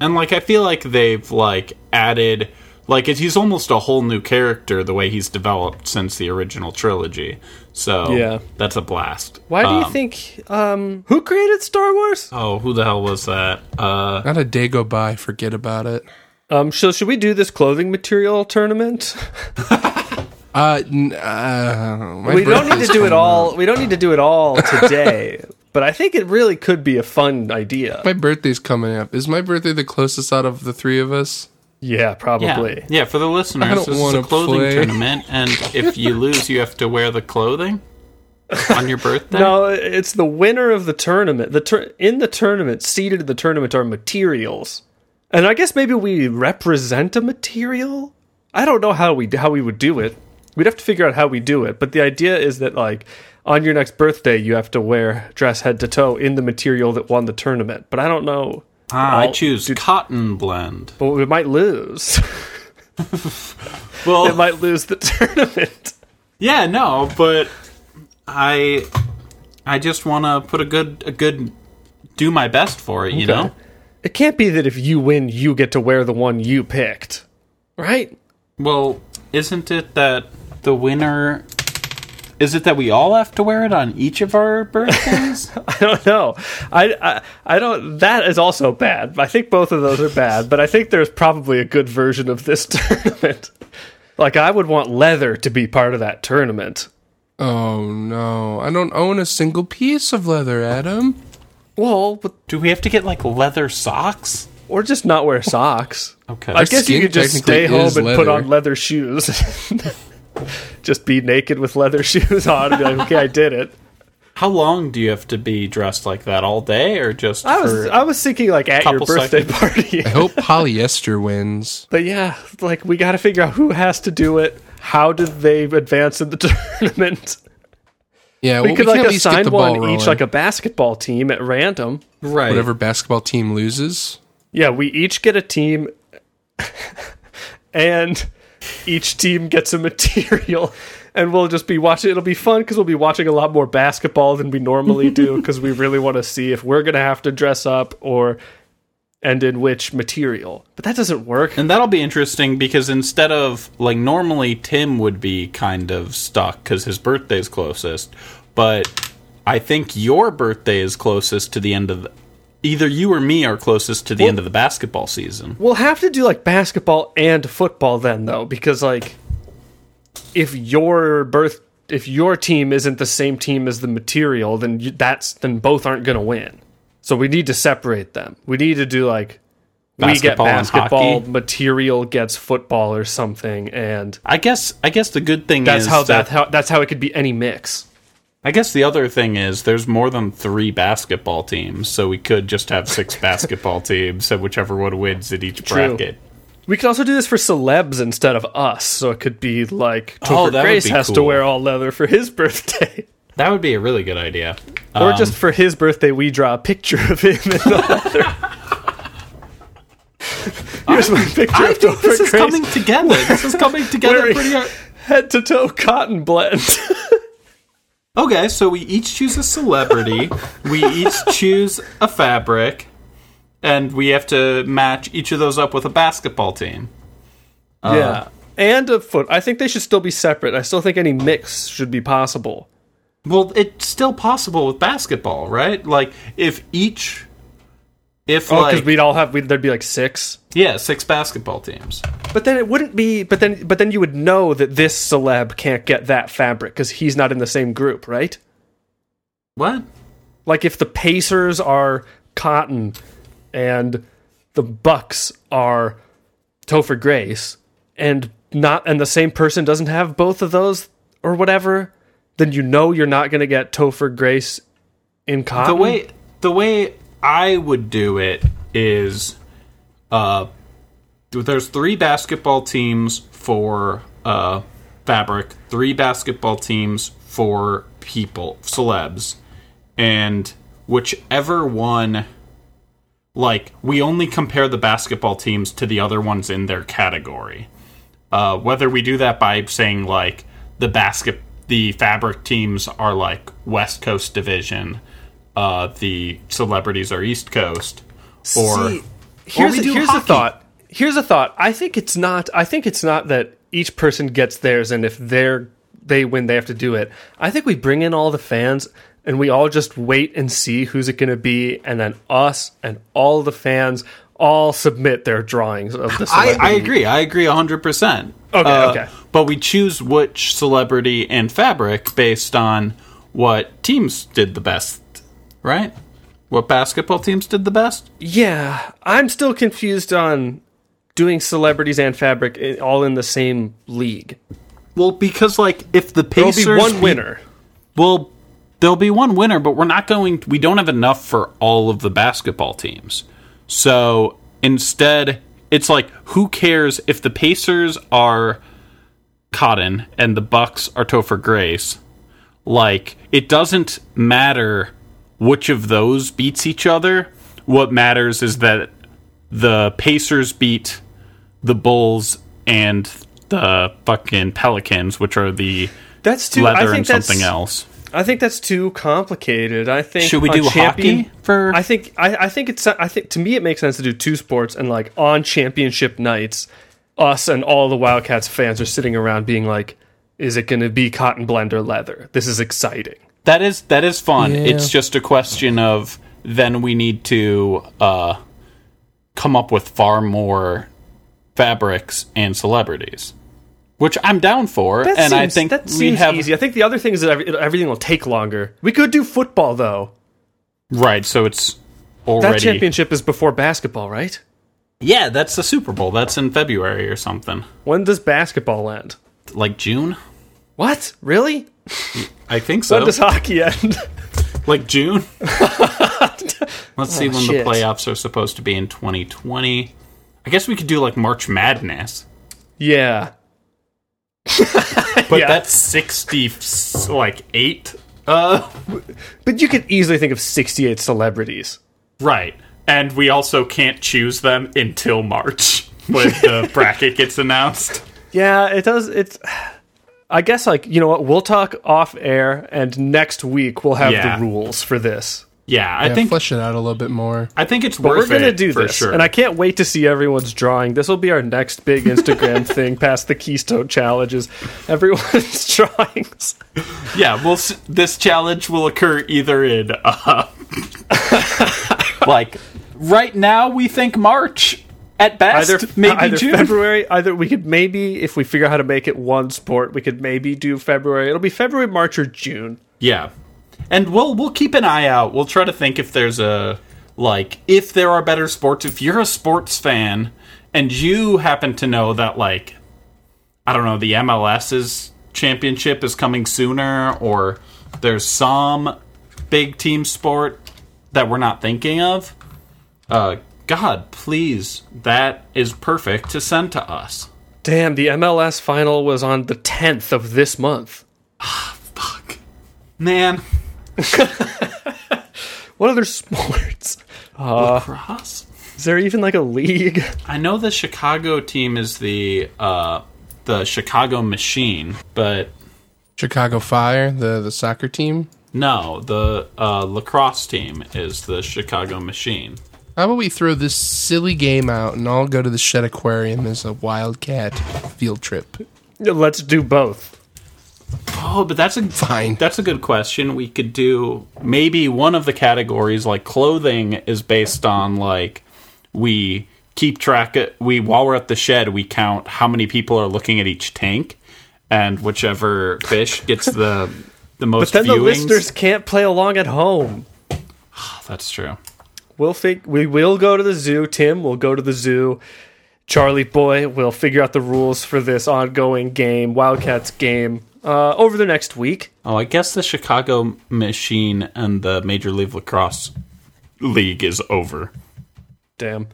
and like I feel like they've like added like it, he's almost a whole new character the way he's developed since the original trilogy. So Yeah. that's a blast. Why do you Um, think? Um, who created Star Wars? Oh, who the hell was that? Uh, Not a day go by. Forget about it. Um, so should we do this clothing material tournament? *laughs* Uh, n- uh we don't need to do it all. up. We don't need to do it all today. *laughs* but I think it really could be a fun idea. My birthday's coming up. Is my birthday the closest out of the three of us? Yeah, probably. yeah, yeah. For the listeners, don't this is a clothing play. tournament, and if *laughs* you lose, you have to wear the clothing on your birthday. No, it's the winner of the tournament. The tur- in the tournament, seated in the tournament are materials, and I guess maybe we represent a material. I don't know how we how we would do it. We'd have to figure out how we do it. But the idea is that like on your next birthday, you have to wear dress head to toe in the material that won the tournament. But I don't know. Ah, I choose cotton blend. But we might lose. *laughs* Well, it might lose the *laughs* tournament. Yeah, no, but I I just want to put a good a good do my best for it, you Okay. know? It can't be that if you win, you get to wear the one you picked, right? Well, isn't it that the winner is it that we all have to wear it on each of our birthdays? *laughs* I don't know. I, I I don't. That is also bad. I think both of those are bad, but I think there's probably a good version of this *laughs* tournament. Like I would want leather to be part of that tournament. Oh no, I don't own a single piece of leather, Adam. Well, but do we have to get like leather socks? or just not wear socks. Okay. I guess you could just stay home is and put on leather shoes. *laughs* *laughs* just be naked with leather *laughs* shoes on and be like, okay, I did it. How long do you have to be dressed like that all day, or just? I was for I was thinking like at your birthday seconds? party. I hope polyester wins. *laughs* But yeah, like we got to figure out who has to do it. How did they advance in the tournament? Yeah, we well, could can like at least get assign the ball one each, like a basketball team at random. right. Whatever basketball team loses. Yeah, we each get a team, and each team gets a material, and we'll just be watching. It'll be fun because we'll be watching a lot more basketball than we normally do *laughs* because we really want to see if we're gonna have to dress up or and in which material. But that doesn't work. And that'll be interesting because instead of like normally Tim would be kind of stuck because his birthday's closest, but I think your birthday is closest to the end of the, either you or me are closest to the Well- end of the basketball season. We'll have to do like basketball and football then, though, because like if your birth if your team isn't the same team as the material, then you, that's then both aren't going to win. So we need to separate them. We need to do like we get Basketball basketball, material gets football or something, and I guess I guess the good thing that's is how that that how that's how it could be any mix. I guess the other thing is there's more than three basketball teams, so we could just have six *laughs* basketball teams, and whichever one wins in each True. bracket. We could also do this for celebs instead of us, so it could be like Oh, Topher that Grace has to wear all leather for his *laughs* birthday. That would be a really good idea. Or Um, just for his birthday, we draw a picture of him in the *laughs* leather. Here's my picture I of think Topher this is Grace coming together. This is coming together pretty hard. head to toe cotton blend. Okay, so we each choose a celebrity, *laughs* we each choose a fabric, and we have to match each of those up with a basketball team. Uh, yeah, and a foot. I think they should still be separate. I still think any mix should be possible. Well, it's still possible with basketball, right? Like if each if Oh, because like we'd all have we'd, there'd be like six. yeah, six basketball teams. But then it wouldn't be. But then, but then you would know that this celeb can't get that fabric because he's not in the same group, right? What? Like if the Pacers are Cotton and the Bucks are Topher Grace, and not and the same person doesn't have both of those or whatever, then you know you're not going to get Topher Grace in Cotton. The way the way I would do it is uh there's three basketball teams for uh fabric, three basketball teams for people, celebs. And whichever one like we only compare the basketball teams to the other ones in their category. Uh, whether we do that by saying like the basket the fabric teams are like West Coast division, uh, the celebrities are East Coast, or See, here's, we a, here's a thought. Here's a thought. I think it's not. I think it's not that each person gets theirs, and if they're they win, they have to do it. I think we bring in all the fans, and we all just wait and see who's it going to be, and then us and all the fans all submit their drawings of the. I, Celebrity. I agree. I agree hundred percent. Okay, okay. But we choose which celebrity and fabric based on what teams did the best, right? What basketball teams did the best? Yeah, I'm still confused on doing celebrities and fabric all in the same league. Well, because like if the Pacers There'll be one winner. Well, there'll be one winner, but we're not going. We don't have enough for all of the basketball teams. So instead, it's like, who cares if the Pacers are Cotton and the Bucks are Topher Grace? Like, it doesn't matter which of those beats each other. What matters is that the Pacers beat the Bulls and the fucking Pelicans, which are the That's too. I leather think and that's something else. I think that's too complicated. I think Should we do hockey for? I think I, I think it's I think to me it makes sense to do two sports and like on championship nights, us and all the Wildcats fans are sitting around being like, "Is it going to be cotton blend or leather? This is exciting." That is that is fun. Yeah. It's just a question of then we need to uh, come up with far more fabrics and celebrities, which I'm down for. That and I think that we seems have easy. I think the other thing is that everything will take longer. We could do football though. right. So it's That championship is before basketball, right? Yeah, that's the Super Bowl. That's in February or something. When does basketball end? Like June? What? Really? I think so. When does hockey end? *laughs* like June? *laughs* Let's see Oh, when shit. the playoffs are supposed to be in 2020. I guess we could do like March Madness. yeah. But *laughs* Yeah. that's 60 like 8 uh But you could easily think of 68 celebrities. right. And we also can't choose them until March when the bracket gets announced. Yeah, it does. It's. I guess, like, you know what? We'll talk off air, and next week we'll have Yeah. the rules for this. Yeah, I yeah, think flesh it out a little bit more. I think it's But worth we're gonna it do this, sure. and I can't wait to see everyone's drawing. This will be our next big Instagram *laughs* thing, past the Keystone challenges. Everyone's *laughs* drawings. Yeah, well, s- this challenge will occur either in, uh, *laughs* like, right now we think March at best, Either maybe either June. February. Either we could maybe, if we figure out how to make it one sport, we could maybe do February. It'll be February, March, or June. Yeah, and we'll we'll keep an eye out. We'll try to think if there's a like if there are better sports. If you're a sports fan and you happen to know that like I don't know the MLS's championship is coming sooner, or there's some big team sport that we're not thinking of. Uh, God, please, that is perfect to send to us. Damn, the MLS final was on the 10th of this month. Ah, fuck. Man, *laughs* What other sports? Uh, lacrosse. is there even like a league? I know the Chicago team is the uh, the Chicago Machine, but Chicago Fire, the the soccer team. no, the uh, lacrosse team is the Chicago Machine. How about we throw this silly game out and I'll go to the Shedd Aquarium as a wildcat field trip? Let's do both. Oh, but that's a Fine. That's a good question. We could do maybe one of the categories, like clothing, is based on like we keep track. Of, we while we're at the Shedd, we count how many people are looking at each tank, and whichever fish gets the the most. But most then the listeners can't play along at home. *sighs* That's true. We'll fig- we will go to the zoo. Tim will go to the zoo. Charlie Boy will figure out the rules for this ongoing game, Wildcats game, uh, over the next week. Oh, I guess the Chicago Machine and the Major League Lacrosse League is over. Damn.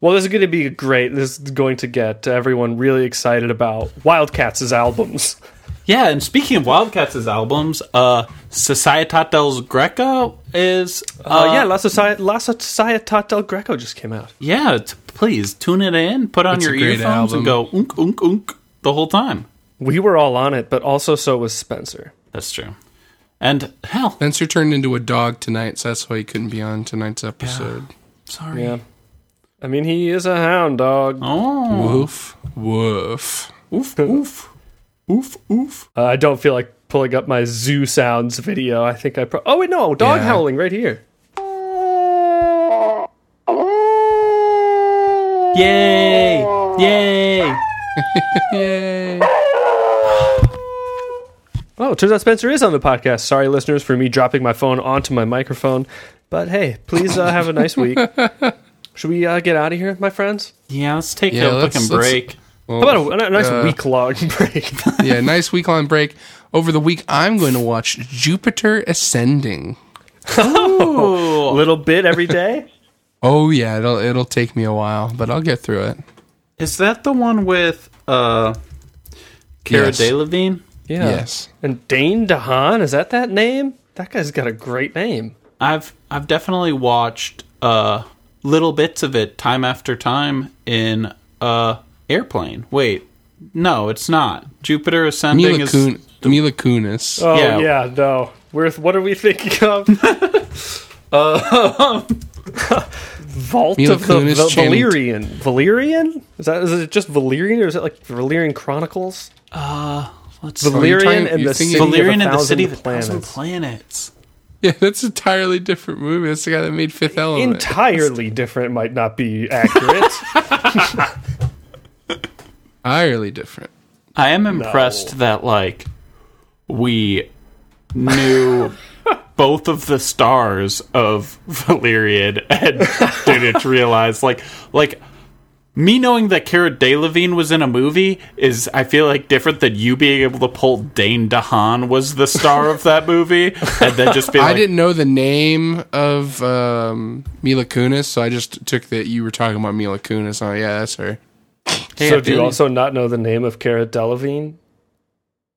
Well, this is going to be great. This is going to get everyone really excited about Wildcats' albums. *laughs* Yeah, and speaking of Wildcats' albums, uh, Societat del Greco is. Uh, Uh, yeah, La Society, La Societat del Greco just came out. Yeah, t- please tune it in, put on It's your a great earphones, and go album. unk, unk, unk the whole time. We were all on it, but also so was Spencer. That's true. And hell, Spencer turned into a dog tonight, so that's why he couldn't be on tonight's episode. sorry. Yeah. I mean, he is a hound dog. Oh, Woof, woof. Woof. oof, oof, oof. Uh, I don't feel like pulling up my zoo sounds video. I think I. Pro- oh wait, no, dog Yeah. howling right here. Yay! Yay! Yay! *laughs* Oh, turns out Spencer is on the podcast. Sorry, listeners, for me dropping my phone onto my microphone. But hey, please uh, have a nice week. *laughs* Should we uh, get out of here, my friends? Yeah, let's take Yeah, a let's- fucking let's- break. Well, How about a, a nice uh, week long *laughs* break? *laughs* yeah, nice week long break. Over the week, I'm going to watch Jupiter Ascending. A *laughs* little bit every day. Oh yeah, it'll it'll take me a while, but I'll get through it. Is that the one with uh, Cara Yes. Delevingne? Yeah. Yes. And Dane DeHaan, is that that name? That guy's got a great name. I've I've definitely watched uh, little bits of it time after time in uh, Airplane. Wait, no, it's not. Jupiter Ascending Mila, is Kun- Mila Kunis. Oh Yeah. yeah, no. We're what are we thinking of? uh, *laughs* *laughs* Vault Mila of the Kunis, Val- Channing- Valerian. Valerian? Is that is it just Valerian or is it like Valerian Chronicles? uh, let's you're Valerian talking- and the thinking- city Valerian of and the City of a planets. Thousand Planets. Yeah, that's an entirely different movie. That's the guy that made Fifth Element. Entirely different might not be accurate. *laughs* entirely different. I am impressed that like we knew *laughs* both of the stars of Valerian and *laughs* didn't realize like like me knowing that Cara Delevingne was in a movie is, I feel like, different than you being able to pull Dane DeHaan was the star of that movie, and then just be *laughs* I like, didn't know the name of um, Mila Kunis, so I just took that you were talking about Mila Kunis. Oh yeah, that's her. So do you also not know the name of Cara Delevingne?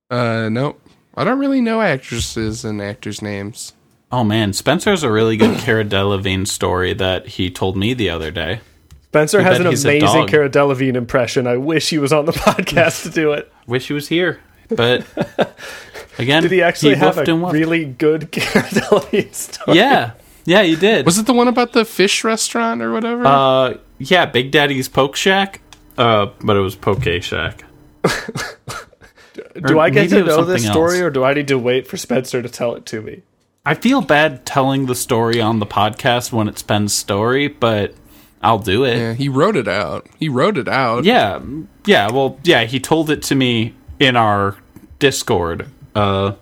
Uh, nope. I don't really know actresses and actors' names. Oh man, Spencer has a really good Cara Delevingne story that he told me the other day. Spencer Too has an amazing dog. Cara Delevingne impression. I wish he was on the *laughs* podcast to do it. Wish he was here, but *laughs* again, Did he actually have a really good *laughs* Cara Delevingne story? Yeah, yeah, he did. Was it the one about the fish restaurant or whatever? Uh, yeah, Big Daddy's Poke Shack. Uh, but it was Poke Shack. Do Or I get to know this story, else. or do I need to wait for Spencer to tell it to me? I feel bad telling the story on the podcast when it's Ben's story, but I'll do it. yeah, he wrote it out. He wrote it out. Yeah, yeah. Well, yeah. He told it to me in our Discord. Uh,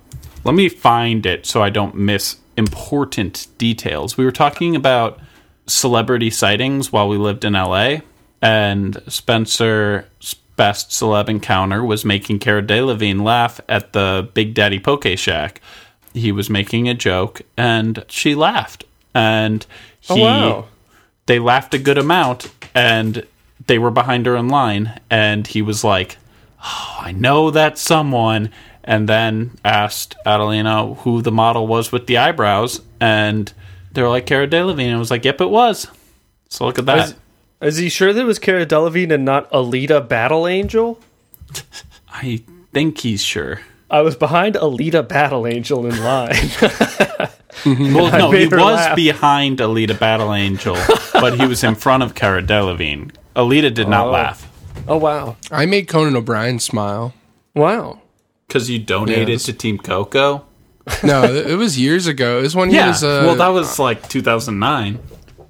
let me find it so I don't miss important details. We were talking about celebrity sightings while we lived in LA, and Spencer's best celeb encounter was making Cara Delevingne laugh at the Big Daddy Poke Shack. He was making a joke, and she laughed, and Oh, he wow. they laughed a good amount and they were behind her in line and he was like oh, i know that's someone and then asked adelina who the model was with the eyebrows and they were like cara delevingne and I was like yep it was so look at that Is, is he sure that it was Cara Delevingne and not Alita Battle Angel? i think he's sure I was behind Alita Battle Angel in line. *laughs* well *laughs* no he was laugh. behind alita battle angel but he was in front of cara delevingne alita did not Oh. laugh oh wow, I made Conan O'Brien smile. wow. because you donated Yeah, to team coco No, it was years ago. It was when he yeah was. Uh, well that was like 2009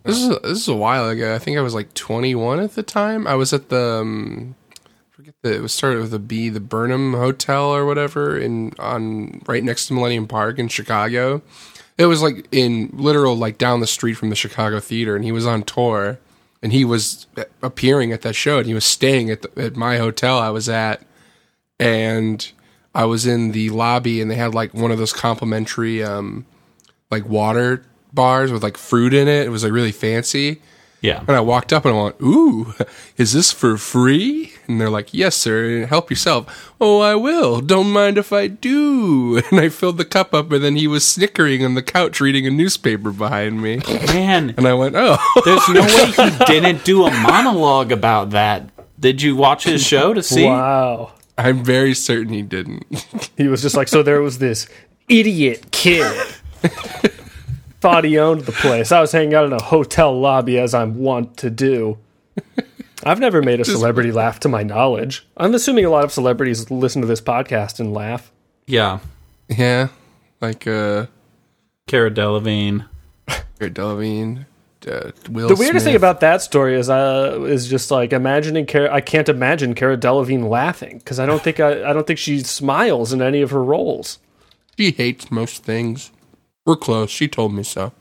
This is this is a while ago. I think I was like 21 at the time. I was at the um, forget the it was started with a B, the Burnham Hotel or whatever in on right next to Millennium Park in Chicago. It was like in literal like down the street from the Chicago theater, and he was on tour, and he was appearing at that show, and he was staying at the, at my hotel I was at, and I was in the lobby, and they had like one of those complimentary um like water bars with like fruit in it. It was like really fancy. Yeah. And I walked up and I went, "Ooh, is this for free?" And they're like, "Yes, sir. Help yourself." "Oh, I will. Don't mind if I do." *laughs* And I filled the cup up, and then he was snickering on the couch reading a newspaper behind me. Man, And I went, "Oh, there's no way he *laughs* didn't do a monologue about that. Did you watch his show to see? Wow. I'm very certain he didn't." He was just like, so there was this idiot kid. *laughs* Thought he owned the place. I was hanging out in a hotel lobby as I'm wont to do. I've never made a celebrity laugh to my knowledge. I'm assuming a lot of celebrities listen to this podcast and laugh. Yeah. yeah, like uh, Cara Delevingne. Jared Delevingne, uh, Will. the weirdest thing about that story is uh, is just like imagining Cara. I can't imagine Cara Delevingne laughing because I don't think I, I don't think she smiles in any of her roles. she hates most things. We're close. She told me so.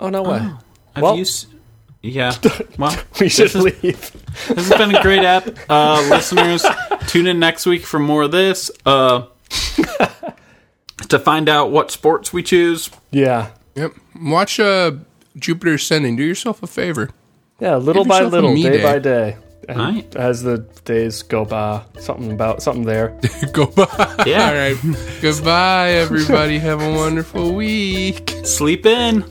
Oh no way! Have Well- you? S- yeah. *laughs* Well, We should this is- leave. This has been a great app. Uh, listeners, *laughs* tune in next week for more of this. Uh, *laughs* to find out what sports we choose. Yeah, Yep. Watch uh, Jupiter Ascending. Do yourself a favor. yeah. Little by little, day day. by day. And Right. As the days go by, something about something there. *laughs* Go by. Yeah. All right. Goodbye, everybody. Have a wonderful week. Sleep in.